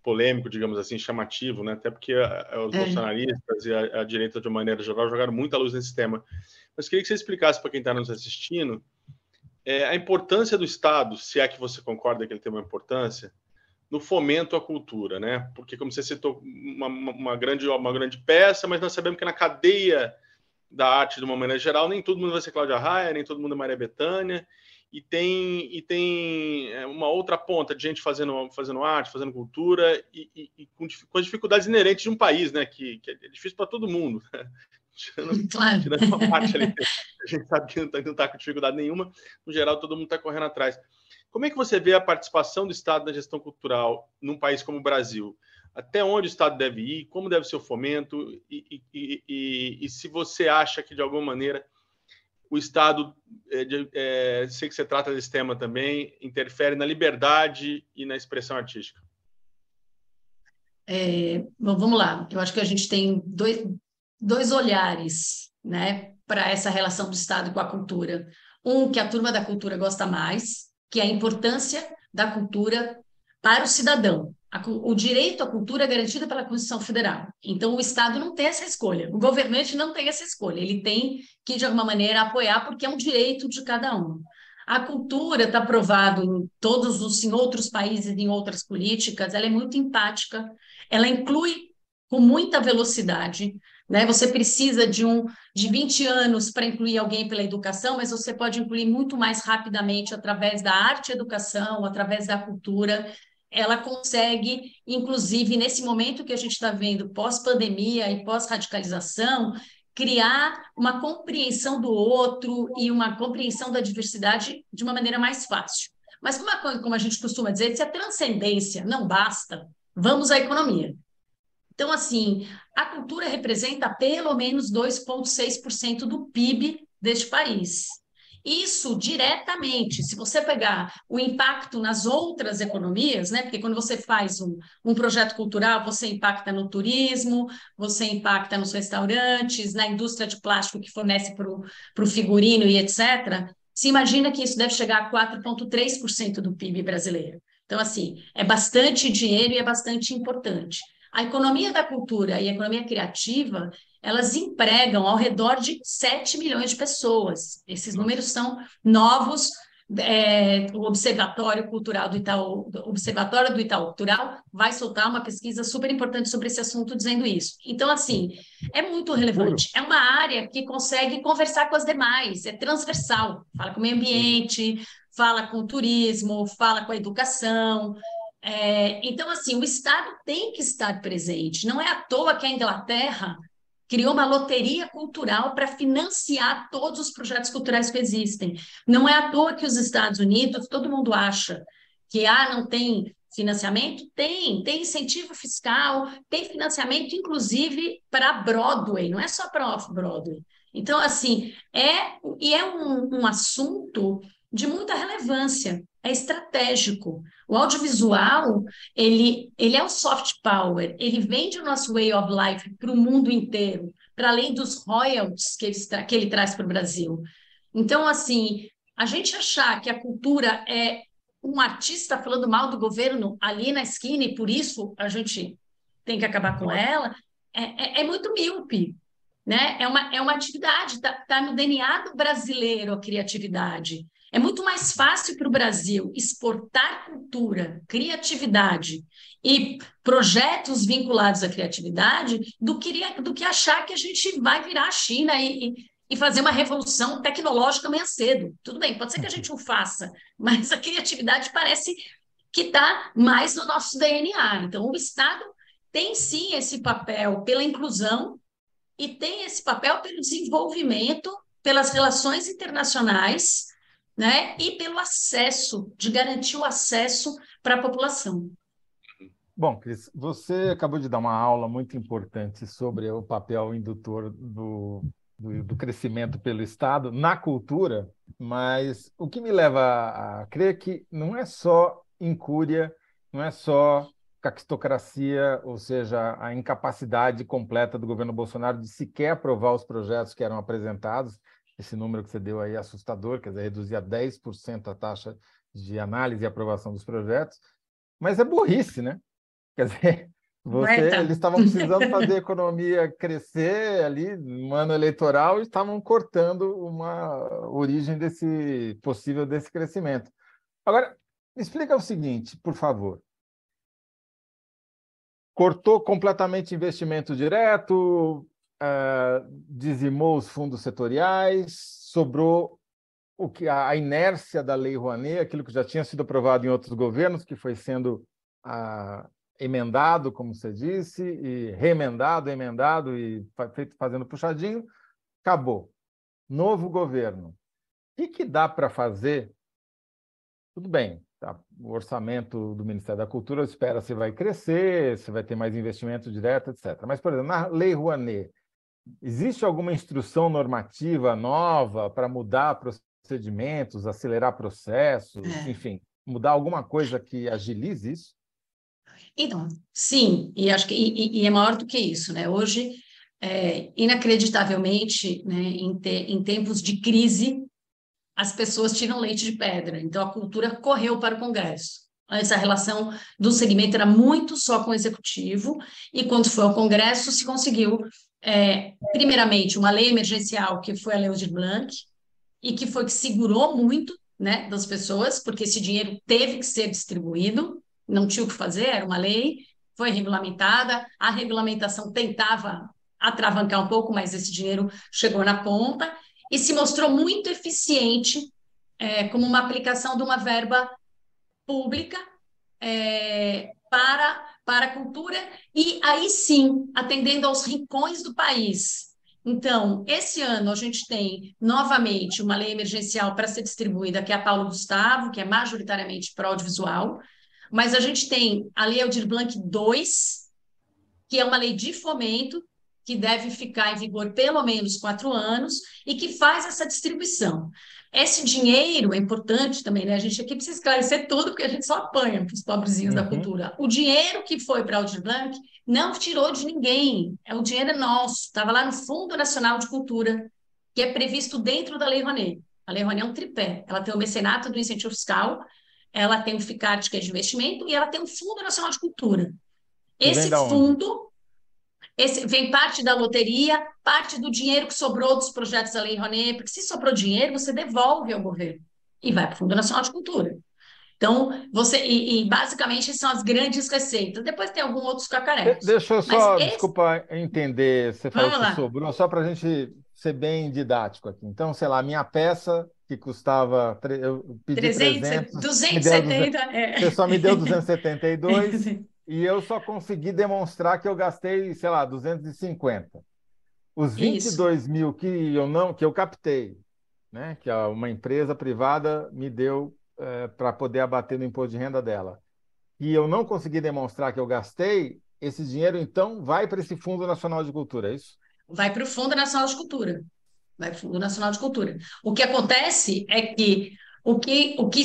Speaker 2: polêmico, digamos assim, chamativo, né? Até porque a, os é. bolsonaristas e a, a, direita, de uma maneira geral, jogaram muita luz nesse tema. Mas queria que você explicasse para quem está nos assistindo é, a importância do Estado, se é que você concorda que ele tem uma importância, no fomento à cultura, né? Porque, como você citou, uma, uma, grande, uma grande peça, mas nós sabemos que na cadeia da arte, de uma maneira geral, nem todo mundo vai ser Cláudia Raia, nem todo mundo é Maria Bethânia, e tem, e tem é, uma outra ponta de gente fazendo, fazendo arte, fazendo cultura e, e, e com, com, as dificuldades inerentes de um país, né? Que, que é difícil para todo mundo. Né? Tirando, [LAUGHS] claro. tirando uma parte ali, a gente sabe que não está tá com dificuldade nenhuma, no geral todo mundo está correndo atrás. Como é que você vê a participação do Estado na gestão cultural num país como o Brasil? Até onde o Estado deve ir? Como deve ser o fomento? E, e, e, e se você acha que, de alguma maneira, o Estado, é, é, sei que você trata desse tema também, interfere na liberdade e na expressão artística?
Speaker 4: É, bom, vamos lá. Eu acho que a gente tem dois, dois olhares né, para essa relação do Estado com a cultura. Um que a turma da cultura gosta mais, que é a importância da cultura para o cidadão. O direito à cultura é garantido pela Constituição Federal. Então, o Estado não tem essa escolha, o governante não tem essa escolha. Ele tem que, de alguma maneira, apoiar, porque é um direito de cada um. A cultura está provado em todos os em outros países, em outras políticas, ela é muito empática, ela inclui com muita velocidade. Né? Você precisa de um de 20 anos para incluir alguém pela educação, mas você pode incluir muito mais rapidamente através da arte educação, através da cultura. ela consegue, inclusive nesse momento que a gente está vendo pós-pandemia e pós-radicalização, criar uma compreensão do outro e uma compreensão da diversidade de uma maneira mais fácil. Mas como a gente costuma dizer, se a transcendência não basta, vamos à economia. Então, assim, a cultura representa pelo menos 2,6% do PIB deste país. Isso diretamente, se você pegar o impacto nas outras economias, né? Porque quando você faz um, um projeto cultural, você impacta no turismo, você impacta nos restaurantes, na indústria de plástico que fornece para o figurino e etc. Se imagina que isso deve chegar a 4,3% do PIB brasileiro. Então, assim, é bastante dinheiro e é bastante importante. A economia da cultura e a economia criativa, elas empregam ao redor de 7 milhões de pessoas. Esses números são novos. É, o Observatório Cultural do Itaú, Observatório do Itaú Cultural vai soltar uma pesquisa super importante sobre esse assunto dizendo isso. Então, assim, é muito relevante. É uma área que consegue conversar com as demais, é transversal. Fala com o meio ambiente, fala com o turismo, fala com a educação, é, então, assim, o Estado tem que estar presente. Não é à toa que a Inglaterra criou uma loteria cultural para financiar todos os projetos culturais que existem. Não é à toa que os Estados Unidos, todo mundo acha que ah, não tem financiamento? Tem, tem incentivo fiscal, tem financiamento, inclusive, para Broadway, não é só para off-Broadway. Então, assim, é, e é um, um assunto de muita relevância, é estratégico. O audiovisual, ele, ele é o soft power, ele vende o nosso way of life para o mundo inteiro, para além dos royalties que ele, que ele traz para o Brasil. Então, assim, a gente achar que a cultura é um artista falando mal do governo ali na esquina e por isso a gente tem que acabar com ela, é, é, é muito míope. Né? É, uma, é uma atividade, está tá no DNA do brasileiro a criatividade. É muito mais fácil para o Brasil exportar cultura, criatividade e projetos vinculados à criatividade do que, do que achar que a gente vai virar a China e, e fazer uma revolução tecnológica amanhã cedo. Tudo bem, pode ser que a gente o faça, mas a criatividade parece que está mais no nosso DNA. Então, o Estado tem sim esse papel pela inclusão e tem esse papel pelo desenvolvimento, pelas relações internacionais né? E pelo acesso, de garantir o acesso para a população.
Speaker 1: Bom, Cris, você acabou de dar uma aula muito importante sobre o papel indutor do, do, do, crescimento pelo Estado na cultura, mas o que me leva a crer que não é só incúria, não é só caquistocracia, ou seja, a incapacidade completa do governo Bolsonaro de sequer aprovar os projetos que eram apresentados, esse número que você deu aí é assustador, quer dizer, reduzir a 10% a taxa de análise e aprovação dos projetos, mas é burrice, né? Quer dizer, [LAUGHS] você, eles estavam precisando [LAUGHS] fazer a economia crescer ali no ano eleitoral e estavam cortando uma origem desse possível desse crescimento. Agora, me explica o seguinte, por favor. Cortou completamente investimento direto, uh, dizimou os fundos setoriais, sobrou o que a inércia da Lei Rouanet, aquilo que já tinha sido aprovado em outros governos, que foi sendo uh, emendado, como você disse, e remendado, emendado e feito fazendo puxadinho, acabou. Novo governo. O que, que dá para fazer? Tudo bem, tá? o orçamento do Ministério da Cultura espera se vai crescer, se vai ter mais investimento direto, etc. Mas, por exemplo, na Lei Rouanet, Existe alguma instrução normativa nova para mudar procedimentos, acelerar processos, é. enfim, mudar alguma coisa que agilize isso?
Speaker 4: Então, sim, e acho que e, e é maior do que isso, né? Hoje, é, inacreditavelmente, né, em, te, em tempos de crise, as pessoas tiram leite de pedra. Então, a cultura correu para o Congresso. Essa relação do segmento era muito só com o executivo, e quando foi ao Congresso, se conseguiu é, primeiramente, uma lei emergencial, que foi a Lei Aldir Blanc, e que foi que segurou muito né, das pessoas, porque esse dinheiro teve que ser distribuído, não tinha o que fazer, era uma lei, foi regulamentada, a regulamentação tentava atravancar um pouco, mas esse dinheiro chegou na ponta e se mostrou muito eficiente é, como uma aplicação de uma verba pública é, para, para a cultura e aí sim, atendendo aos rincões do país. Então, esse ano a gente tem novamente uma lei emergencial para ser distribuída, que é a Paulo Gustavo, que é majoritariamente para audiovisual, mas a gente tem a Lei Aldir Blanc 2, que é uma lei de fomento, que deve ficar em vigor pelo menos quatro anos, e que faz essa distribuição. Esse dinheiro é importante também, né? A gente aqui precisa esclarecer tudo, porque a gente só apanha para os pobrezinhos uhum. da cultura. O dinheiro que foi para a Blanc não tirou de ninguém, é o dinheiro é nosso, estava lá no Fundo Nacional de Cultura, que é previsto dentro da Lei Rouanet. A Lei Rouanet é um tripé, ela tem o mecenato do incentivo fiscal, ela tem o FICART, que é de investimento, e ela tem o Fundo Nacional de Cultura. Esse fundo esse, vem parte da loteria, parte do dinheiro que sobrou dos projetos da Lei Rouanet, porque se sobrou dinheiro, você devolve ao governo e vai para o Fundo Nacional de Cultura. Então, você, e, e, basicamente são as grandes receitas. Depois tem alguns outros cacarecos.
Speaker 1: Deixa eu só, esse... desculpa, entender, você falou Vamos que lá. sobrou, só para a gente ser bem didático aqui. Então, sei lá, minha peça que custava, eu pedi 300, 300 270, 200, é. Você só me deu 272, [LAUGHS] e eu só consegui demonstrar que eu gastei, sei lá, 250. Os 22 Isso. mil que eu não, que eu captei, né, que uma empresa privada me deu é, para poder abater no imposto de renda dela, e eu não consegui demonstrar que eu gastei, esse dinheiro então vai para esse Fundo Nacional de Cultura, é isso?
Speaker 4: Vai para o Fundo Nacional de Cultura. Vai para o Fundo Nacional de Cultura. O que acontece é que o que, o que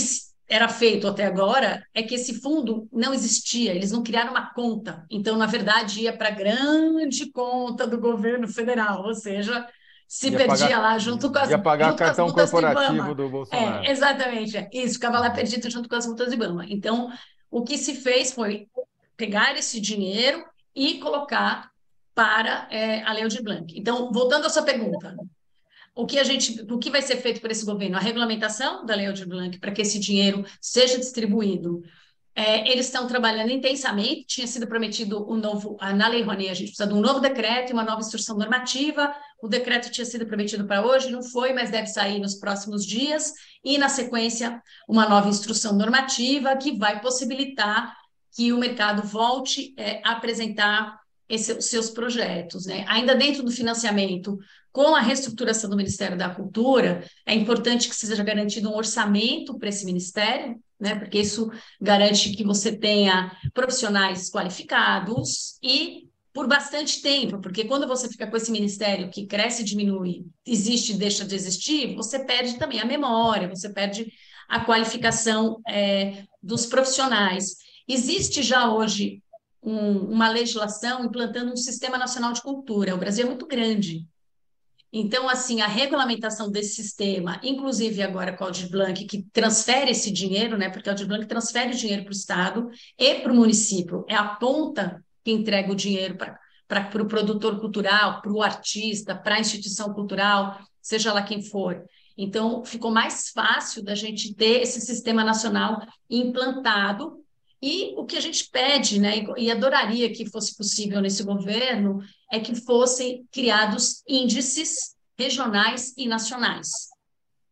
Speaker 4: era feito até agora é que esse fundo não existia, eles não criaram uma conta. Então, na verdade, ia para a grande conta do governo federal, ou seja, se ia perdia pagar, lá junto com as
Speaker 1: Ia pagar cartão corporativo do Bolsonaro.
Speaker 4: É, exatamente, é. isso, ficava lá perdido junto com as multas de Ibama. Então, o que se fez foi pegar esse dinheiro e colocar para é, a Lei de Blanc. Então, voltando à sua pergunta, o que a gente, o que vai ser feito por esse governo? A regulamentação da Lei Aldir Blanc para que esse dinheiro seja distribuído. É, eles estão trabalhando intensamente. Tinha sido prometido o novo, na Lei Rouanet, a gente precisa de um novo decreto e uma nova instrução normativa. O decreto tinha sido prometido para hoje, não foi, mas deve sair nos próximos dias. E na sequência, uma nova instrução normativa que vai possibilitar que o mercado volte é, a apresentar esse, seus projetos. Né? Ainda dentro do financiamento, com a reestruturação do Ministério da Cultura, é importante que seja garantido um orçamento para esse ministério, né? porque isso garante que você tenha profissionais qualificados e por bastante tempo, porque quando você fica com esse ministério que cresce e diminui, existe e deixa de existir, você perde também a memória, você perde a qualificação é, dos profissionais. Existe já hoje um, uma legislação implantando um sistema nacional de cultura. O Brasil é muito grande. Então, assim, a regulamentação desse sistema, inclusive agora com o Aldir Blanc, que transfere esse dinheiro, né? Porque o Aldir Blanc transfere o dinheiro para o Estado e para o município, é a ponta que entrega o dinheiro para para o pro produtor cultural, para o artista, para a instituição cultural, seja lá quem for. Então, ficou mais fácil da gente ter esse sistema nacional implantado e o que a gente pede, né, e adoraria que fosse possível nesse governo, é que fossem criados índices regionais e nacionais.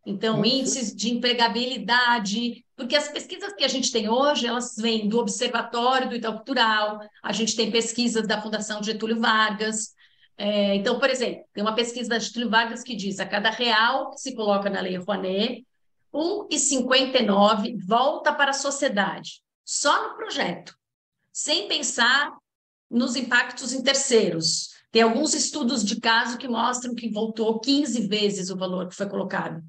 Speaker 4: Então, uhum. índices de empregabilidade, porque as pesquisas que a gente tem hoje, elas vêm do Observatório do Itaú Cultural, a gente tem pesquisas da Fundação Getúlio Vargas. É, então, por exemplo, tem uma pesquisa da Getúlio Vargas que diz a cada real que se coloca na Lei Rouanet, 1,59 volta para a sociedade só no projeto, sem pensar nos impactos em terceiros. Tem alguns estudos de caso que mostram que voltou 15 vezes o valor que foi colocado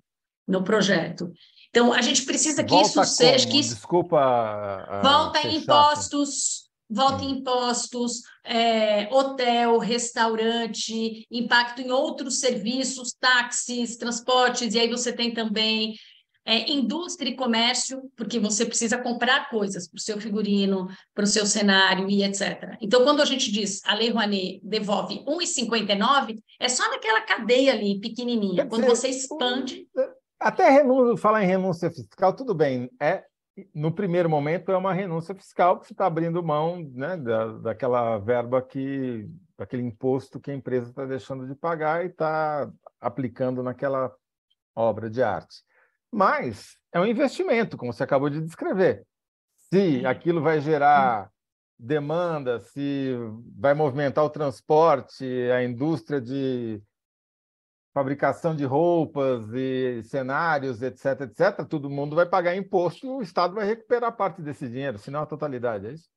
Speaker 4: no projeto. Então, a gente precisa que volta isso seja. Que isso...
Speaker 1: Desculpa.
Speaker 4: volta em impostos, volta em impostos, é, hotel, restaurante, impacto em outros serviços, táxis, transportes, e aí você tem também é, indústria e comércio, porque você precisa comprar coisas para o seu figurino, para o seu cenário e etc. Então, quando a gente diz a Lei Rouanet devolve 1,59, é só naquela cadeia ali, pequenininha. Quando você expande...
Speaker 1: Até renúncia, falar em renúncia fiscal, tudo bem. É, no primeiro momento é uma renúncia fiscal, porque você está abrindo mão né, da, daquela verba que, daquele imposto que a empresa está deixando de pagar e está aplicando naquela obra de arte. Mas é um investimento, como você acabou de descrever. se aquilo vai gerar demanda, se vai movimentar o transporte, a indústria de fabricação de roupas e cenários, etc, etc, todo mundo vai pagar imposto, o Estado vai recuperar parte desse dinheiro, se não a totalidade, é isso?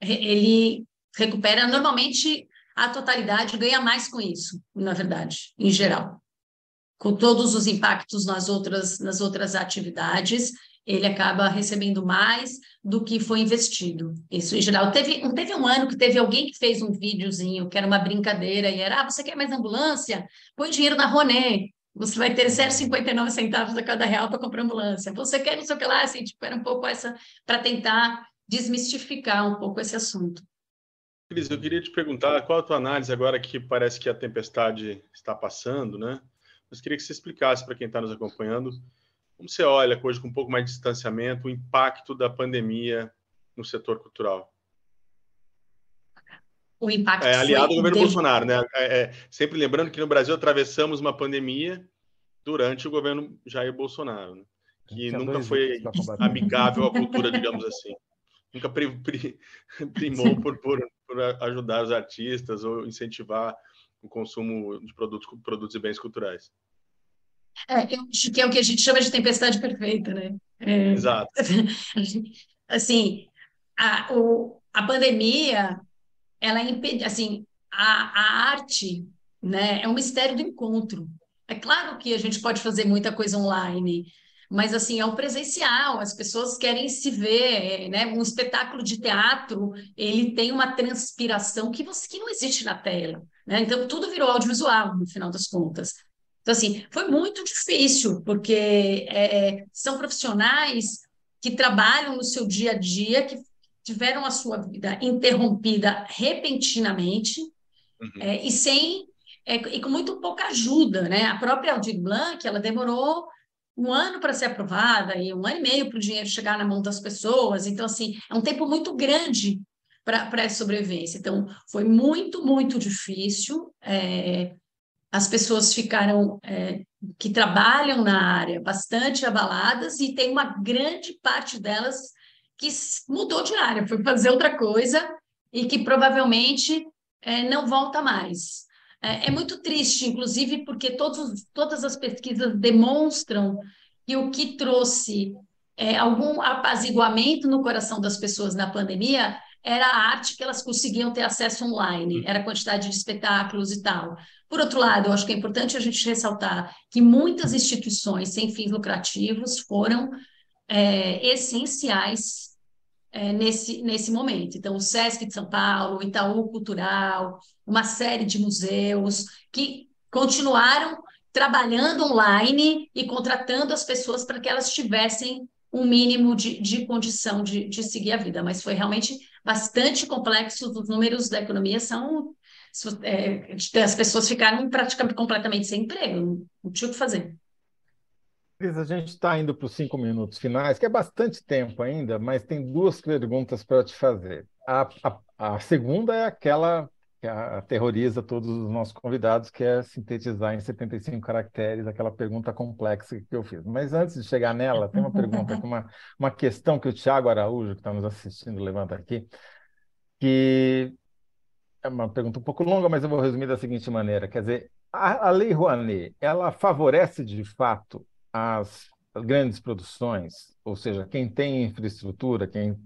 Speaker 4: Ele recupera normalmente a totalidade, ganha mais com isso, na verdade, em geral. Com todos os impactos nas outras, nas outras atividades, ele acaba recebendo mais do que foi investido. Isso em geral. Teve, teve um ano que teve alguém que fez um videozinho que era uma brincadeira e era: ah, você quer mais ambulância? Põe dinheiro na Roné. Você vai ter 0,59 centavos a cada real para comprar ambulância. Você quer não sei o que lá, assim, tipo, era um pouco essa, para tentar desmistificar um pouco esse assunto.
Speaker 2: Cris, eu queria te perguntar qual a tua análise agora que parece que a tempestade está passando, né? Mas queria que você explicasse para quem está nos acompanhando como você olha hoje com um pouco mais de distanciamento o impacto da pandemia no setor cultural?
Speaker 4: O impacto
Speaker 2: é aliado ao governo Bolsonaro, né? É, é, sempre lembrando que no Brasil atravessamos uma pandemia durante o governo Jair Bolsonaro, né? que nunca foi amigável à cultura, digamos assim. Nunca pri, pri, [LAUGHS] primou por, por, por, ajudar os artistas ou incentivar o consumo de produtos, produtos e bens culturais.
Speaker 4: É, eu acho que é o que a gente chama de tempestade perfeita, né? É,
Speaker 2: Exato. [LAUGHS]
Speaker 4: assim, a, o, a pandemia, ela impede, assim, a, a arte, né, é um mistério do encontro. É claro que a gente pode fazer muita coisa online, mas assim é o presencial. As pessoas querem se ver, né? Um espetáculo de teatro ele tem uma transpiração que você que não existe na tela, né? Então tudo virou audiovisual no final das contas. Então, assim, foi muito difícil, porque é, é, são profissionais que trabalham no seu dia a dia, que tiveram a sua vida interrompida repentinamente uhum. é, e sem é, e com muito pouca ajuda, né? A própria Aldir Blanc, ela demorou um ano para ser aprovada e um ano e meio para o dinheiro chegar na mão das pessoas. Então, assim, é um tempo muito grande para essa sobrevivência. Então, foi muito, muito difícil. É, as pessoas ficaram é, que trabalham na área bastante abaladas e tem uma grande parte delas que mudou de área, foi fazer outra coisa e que provavelmente é, não volta mais. É, é, muito triste, inclusive, porque todos, todas as pesquisas demonstram que o que trouxe é, algum apaziguamento no coração das pessoas na pandemia era a arte que elas conseguiam ter acesso online, era a quantidade de espetáculos e tal. Por outro lado, eu acho que é importante a gente ressaltar que muitas instituições sem fins lucrativos foram é, essenciais é, nesse, nesse momento. Então, o SESC de São Paulo, o Itaú Cultural, uma série de museus que continuaram trabalhando online e contratando as pessoas para que elas tivessem um mínimo de, de condição de, de seguir a vida. Mas foi realmente bastante complexo, os números da economia são. É, as pessoas ficaram praticamente completamente sem emprego, não, tinha o que fazer.
Speaker 1: A gente está indo para os cinco minutos finais, que é bastante tempo ainda, mas tem duas perguntas para te fazer. A, a, a segunda é aquela que aterroriza todos os nossos convidados, que é sintetizar em 75 caracteres aquela pergunta complexa que eu fiz. Mas antes de chegar nela, tem uma pergunta, uma, uma questão que o Tiago Araújo, que está nos assistindo, levanta aqui, que é uma pergunta um pouco longa, mas eu vou resumir da seguinte maneira: quer dizer, a, a Lei Rouanet, ela favorece de fato as grandes produções, ou seja, quem tem infraestrutura, quem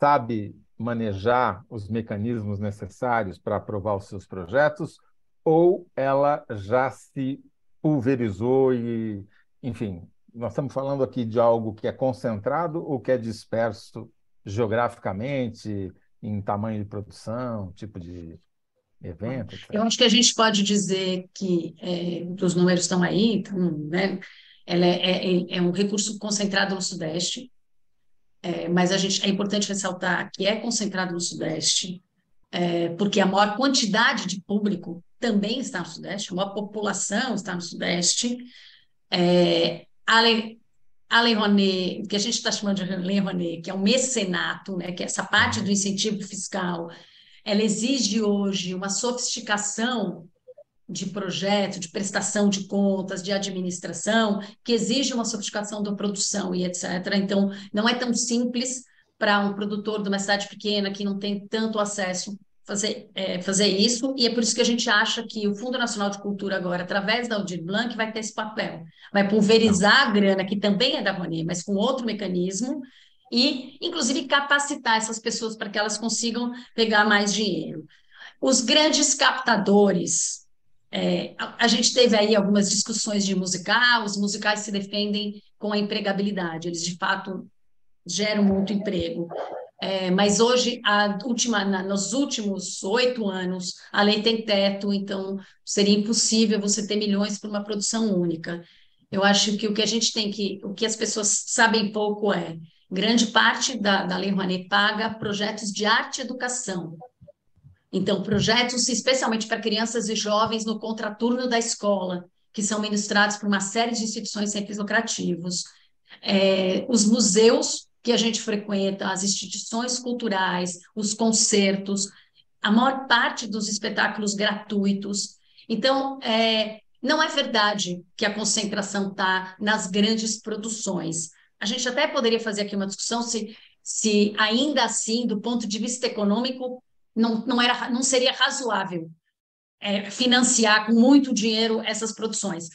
Speaker 1: sabe manejar os mecanismos necessários para aprovar os seus projetos, ou ela já se pulverizou e, enfim, nós estamos falando aqui de algo que é concentrado ou que é disperso geograficamente, em tamanho de produção, tipo de evento? Etc.
Speaker 4: Eu acho que a gente pode dizer que é, os números estão aí, então, né? Ela é, é, é um recurso concentrado no Sudeste, é, mas a gente, é importante ressaltar que é concentrado no Sudeste, é, porque a maior quantidade de público também está no Sudeste, a maior população está no Sudeste. É, a Lei, a Lei Rouanet, que a gente está chamando de Lei Rouanet, que é um mecenato, né, que é essa parte do incentivo fiscal, ela exige hoje uma sofisticação de projeto, de prestação de contas, de administração, que exige uma sofisticação da produção e etc. Então, não é tão simples para um produtor de uma cidade pequena que não tem tanto acesso fazer, é, fazer isso, e é por isso que a gente acha que o Fundo Nacional de Cultura agora, através da Aldir Blanc, vai ter esse papel, vai pulverizar a grana, que também é da Rony, mas com outro mecanismo, e, inclusive, capacitar essas pessoas para que elas consigam pegar mais dinheiro. Os grandes captadores, é, a, a, gente teve aí algumas discussões de musical, os musicais se defendem com a empregabilidade, eles de fato geram muito emprego. É, mas hoje, a última, na, nos últimos oito anos, a lei tem teto, então seria impossível você ter milhões para uma produção única. Eu acho que o que a gente tem que, o que as pessoas sabem pouco é, grande parte da, da Lei Rouanet paga projetos de arte e educação. Então, projetos especialmente para crianças e jovens no contraturno da escola, que são ministrados por uma série de instituições sem fins lucrativos. É, os museus que a gente frequenta, as instituições culturais, os concertos, a maior parte dos espetáculos gratuitos. Então, é, não é verdade que a concentração está nas grandes produções. A gente até poderia fazer aqui uma discussão se, se ainda assim, do ponto de vista econômico, não, não, era, não seria razoável é, financiar com muito dinheiro essas produções.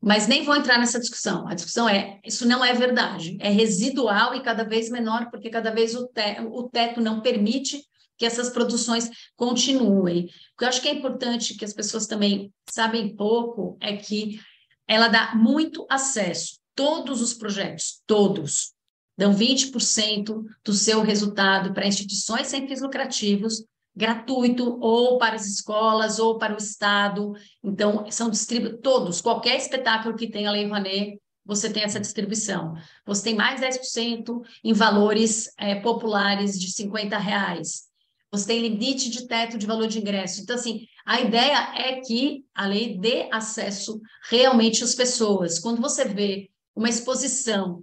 Speaker 4: Mas nem vou entrar nessa discussão. A discussão é: isso não é verdade, é residual e cada vez menor, porque cada vez o, te, o teto não permite que essas produções continuem. O que eu acho que é importante que as pessoas também sabem pouco é que ela dá muito acesso, todos os projetos, todos, dão 20% do seu resultado para instituições sem fins lucrativos, gratuito ou para as escolas ou para o Estado. Então, são distribuídos todos, qualquer espetáculo que tenha Lei Rouanet, você tem essa distribuição. Você tem mais 10% em valores é, populares de 50 reais. Você tem limite de teto de valor de ingresso. Então, assim, a ideia é que a lei dê acesso realmente às pessoas. Quando você vê uma exposição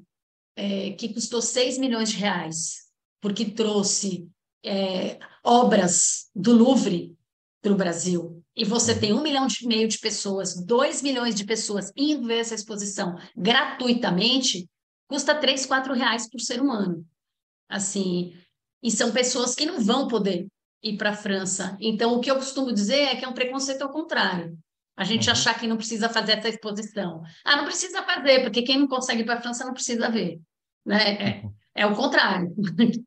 Speaker 4: é, que custou 6 milhões de reais, porque trouxe é, obras do Louvre para o Brasil, e você tem um milhão e meio de pessoas, dois milhões de pessoas indo ver essa exposição gratuitamente, custa três, quatro reais por ser humano. Assim, e são pessoas que não vão poder ir para a França. Então, o que eu costumo dizer é que é um preconceito ao contrário. A gente uhum. achar que não precisa fazer essa exposição. Ah, não precisa fazer, porque quem não consegue ir para a França não precisa ver. Né? É, uhum. é o contrário. [LAUGHS]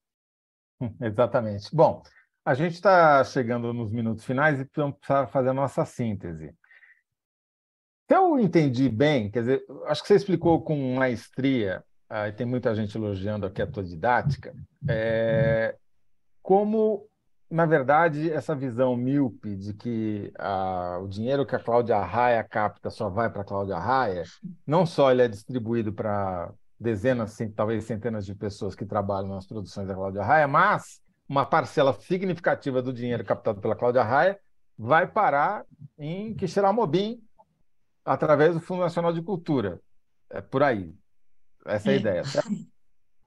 Speaker 1: Exatamente. Bom, a gente está chegando nos minutos finais e vamos fazer a nossa síntese. Se eu entendi bem, quer dizer, acho que você explicou com maestria, e tem muita gente elogiando aqui a tua didática, é, como, na verdade, essa visão míope de que o dinheiro que a Cláudia Raia capta só vai para a Cláudia Raia, não só ele é distribuído para dezenas, talvez centenas de pessoas que trabalham nas produções da Cláudia Raia, mas uma parcela significativa do dinheiro captado pela Cláudia Raia vai parar em Quixeramobim através do Fundo Nacional de Cultura. É por aí. Essa é a é. ideia. Certo?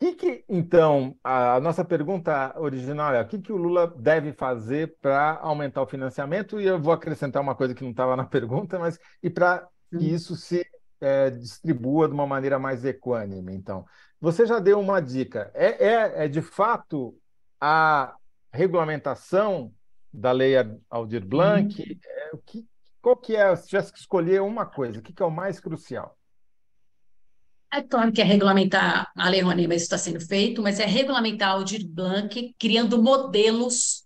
Speaker 1: que, que, então, a nossa pergunta original é o que, que o Lula deve fazer para aumentar o financiamento? E eu vou acrescentar uma coisa que não estava na pergunta, mas e para que isso se é, distribua de uma maneira mais equânime. Então, você já deu uma dica. É, é, é de fato a regulamentação da lei Aldir Blanc? Uhum. É, o que, qual que é, se tivesse que escolher uma coisa, o que, que é o mais crucial?
Speaker 4: É claro que é regulamentar a lei Rouanet, mas isso está sendo feito, mas é regulamentar Aldir Blanc, criando modelos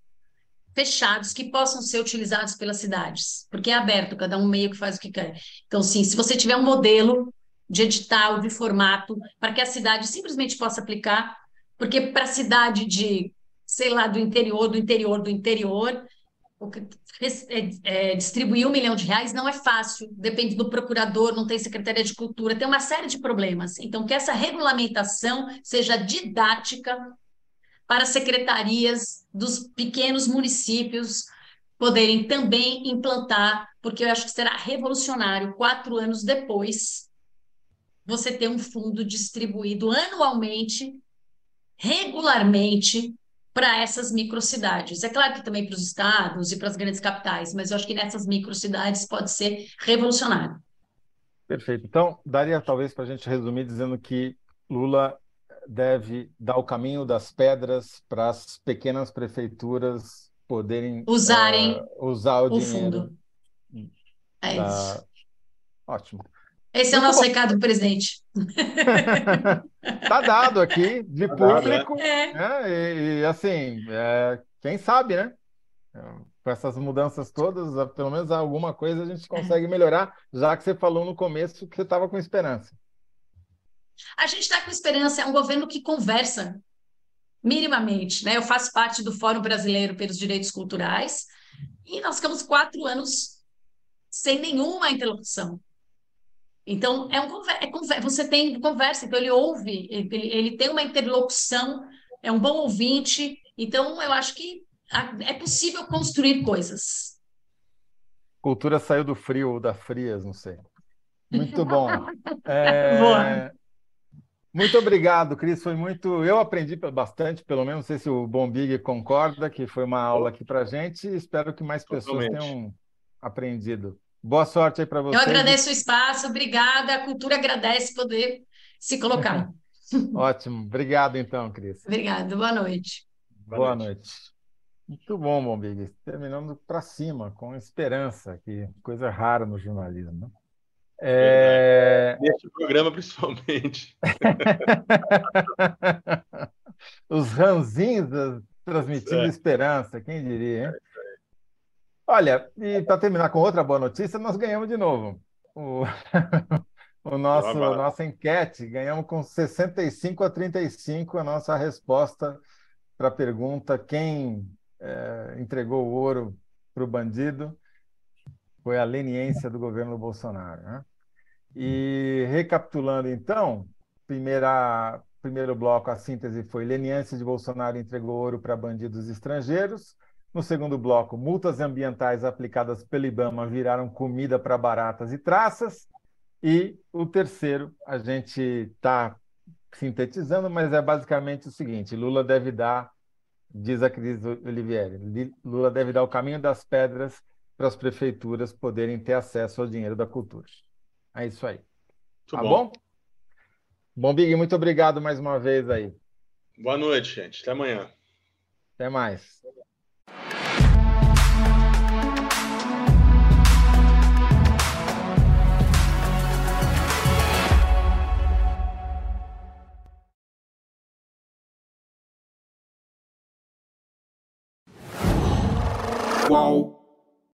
Speaker 4: fechados que possam ser utilizados pelas cidades, porque é aberto, cada um meio que faz o que quer. Então, sim, se você tiver um modelo de edital, de formato, para que a cidade simplesmente possa aplicar, porque para a cidade de, sei lá, do interior, do interior, do interior, é, é, distribuir um milhão de reais não é fácil, depende do procurador, não tem secretaria de cultura, tem uma série de problemas. Então, que essa regulamentação seja didática para secretarias dos pequenos municípios poderem também implantar, porque eu acho que será revolucionário, quatro anos depois, você ter um fundo distribuído anualmente, regularmente, para essas microcidades. É claro que também para os estados e para as grandes capitais, mas eu acho que nessas microcidades pode ser revolucionário.
Speaker 1: Perfeito. Então, daria talvez para a gente resumir dizendo que Lula deve dar o caminho das pedras para as pequenas prefeituras poderem
Speaker 4: usarem
Speaker 1: uh, usar o, o dinheiro.
Speaker 4: Fundo. É da... isso.
Speaker 1: Ótimo.
Speaker 4: Esse é o nosso bom. recado presidente.
Speaker 1: Está [LAUGHS] dado aqui, de tá público. É. Né? E, e, assim, é, quem sabe, né? Com essas mudanças todas, pelo menos alguma coisa a gente é. consegue melhorar, já que você falou no começo que você estava com esperança.
Speaker 4: A gente está com esperança, é um governo que conversa minimamente. Né? Eu faço parte do Fórum Brasileiro pelos Direitos Culturais e nós ficamos quatro anos sem nenhuma interlocução. Então, é um é você tem conversa, então ele ouve, ele, ele tem uma interlocução, é um bom ouvinte, então eu acho que é possível construir coisas.
Speaker 1: Cultura saiu do frio ou da frias, não sei. Muito [LAUGHS] bom. É... Muito obrigado, Cris. Foi muito. Eu aprendi bastante, pelo menos, não sei se o Bom Big concorda, que foi uma aula aqui para gente. Espero que mais pessoas Totalmente. tenham aprendido. Boa sorte aí para você.
Speaker 4: Eu agradeço o espaço, obrigada. A cultura agradece poder se colocar. [LAUGHS]
Speaker 1: Ótimo. Obrigado, então, Cris.
Speaker 4: Obrigado. Boa noite.
Speaker 1: Boa, Boa noite. noite. Muito bom, Bom Big. Terminando para cima, com esperança, que coisa rara no jornalismo. Né?
Speaker 2: É... Neste programa, principalmente. [LAUGHS]
Speaker 1: Os ranzinhos transmitindo é. esperança, quem diria, hein? Olha, e para terminar com outra boa notícia, nós ganhamos de novo. O, [LAUGHS] o nosso, nossa enquete, ganhamos com 65 a 35 a nossa resposta para a pergunta quem é, entregou o ouro para o bandido foi a leniência do governo Bolsonaro. Né? E recapitulando, então, primeira, primeiro bloco, a síntese foi leniência de Bolsonaro entregou ouro para bandidos estrangeiros. No segundo bloco, multas ambientais aplicadas pelo IBAMA viraram comida para baratas e traças. E o terceiro, a gente está sintetizando, mas é basicamente o seguinte: Lula deve dar, diz a Cris Olivieri, Lula deve dar o caminho das pedras para as prefeituras poderem ter acesso ao dinheiro da cultura. É isso aí. Muito tá bom. bom? Bom, Big, muito obrigado mais uma vez aí.
Speaker 2: Boa noite, gente. Até amanhã.
Speaker 1: Até mais. Qual?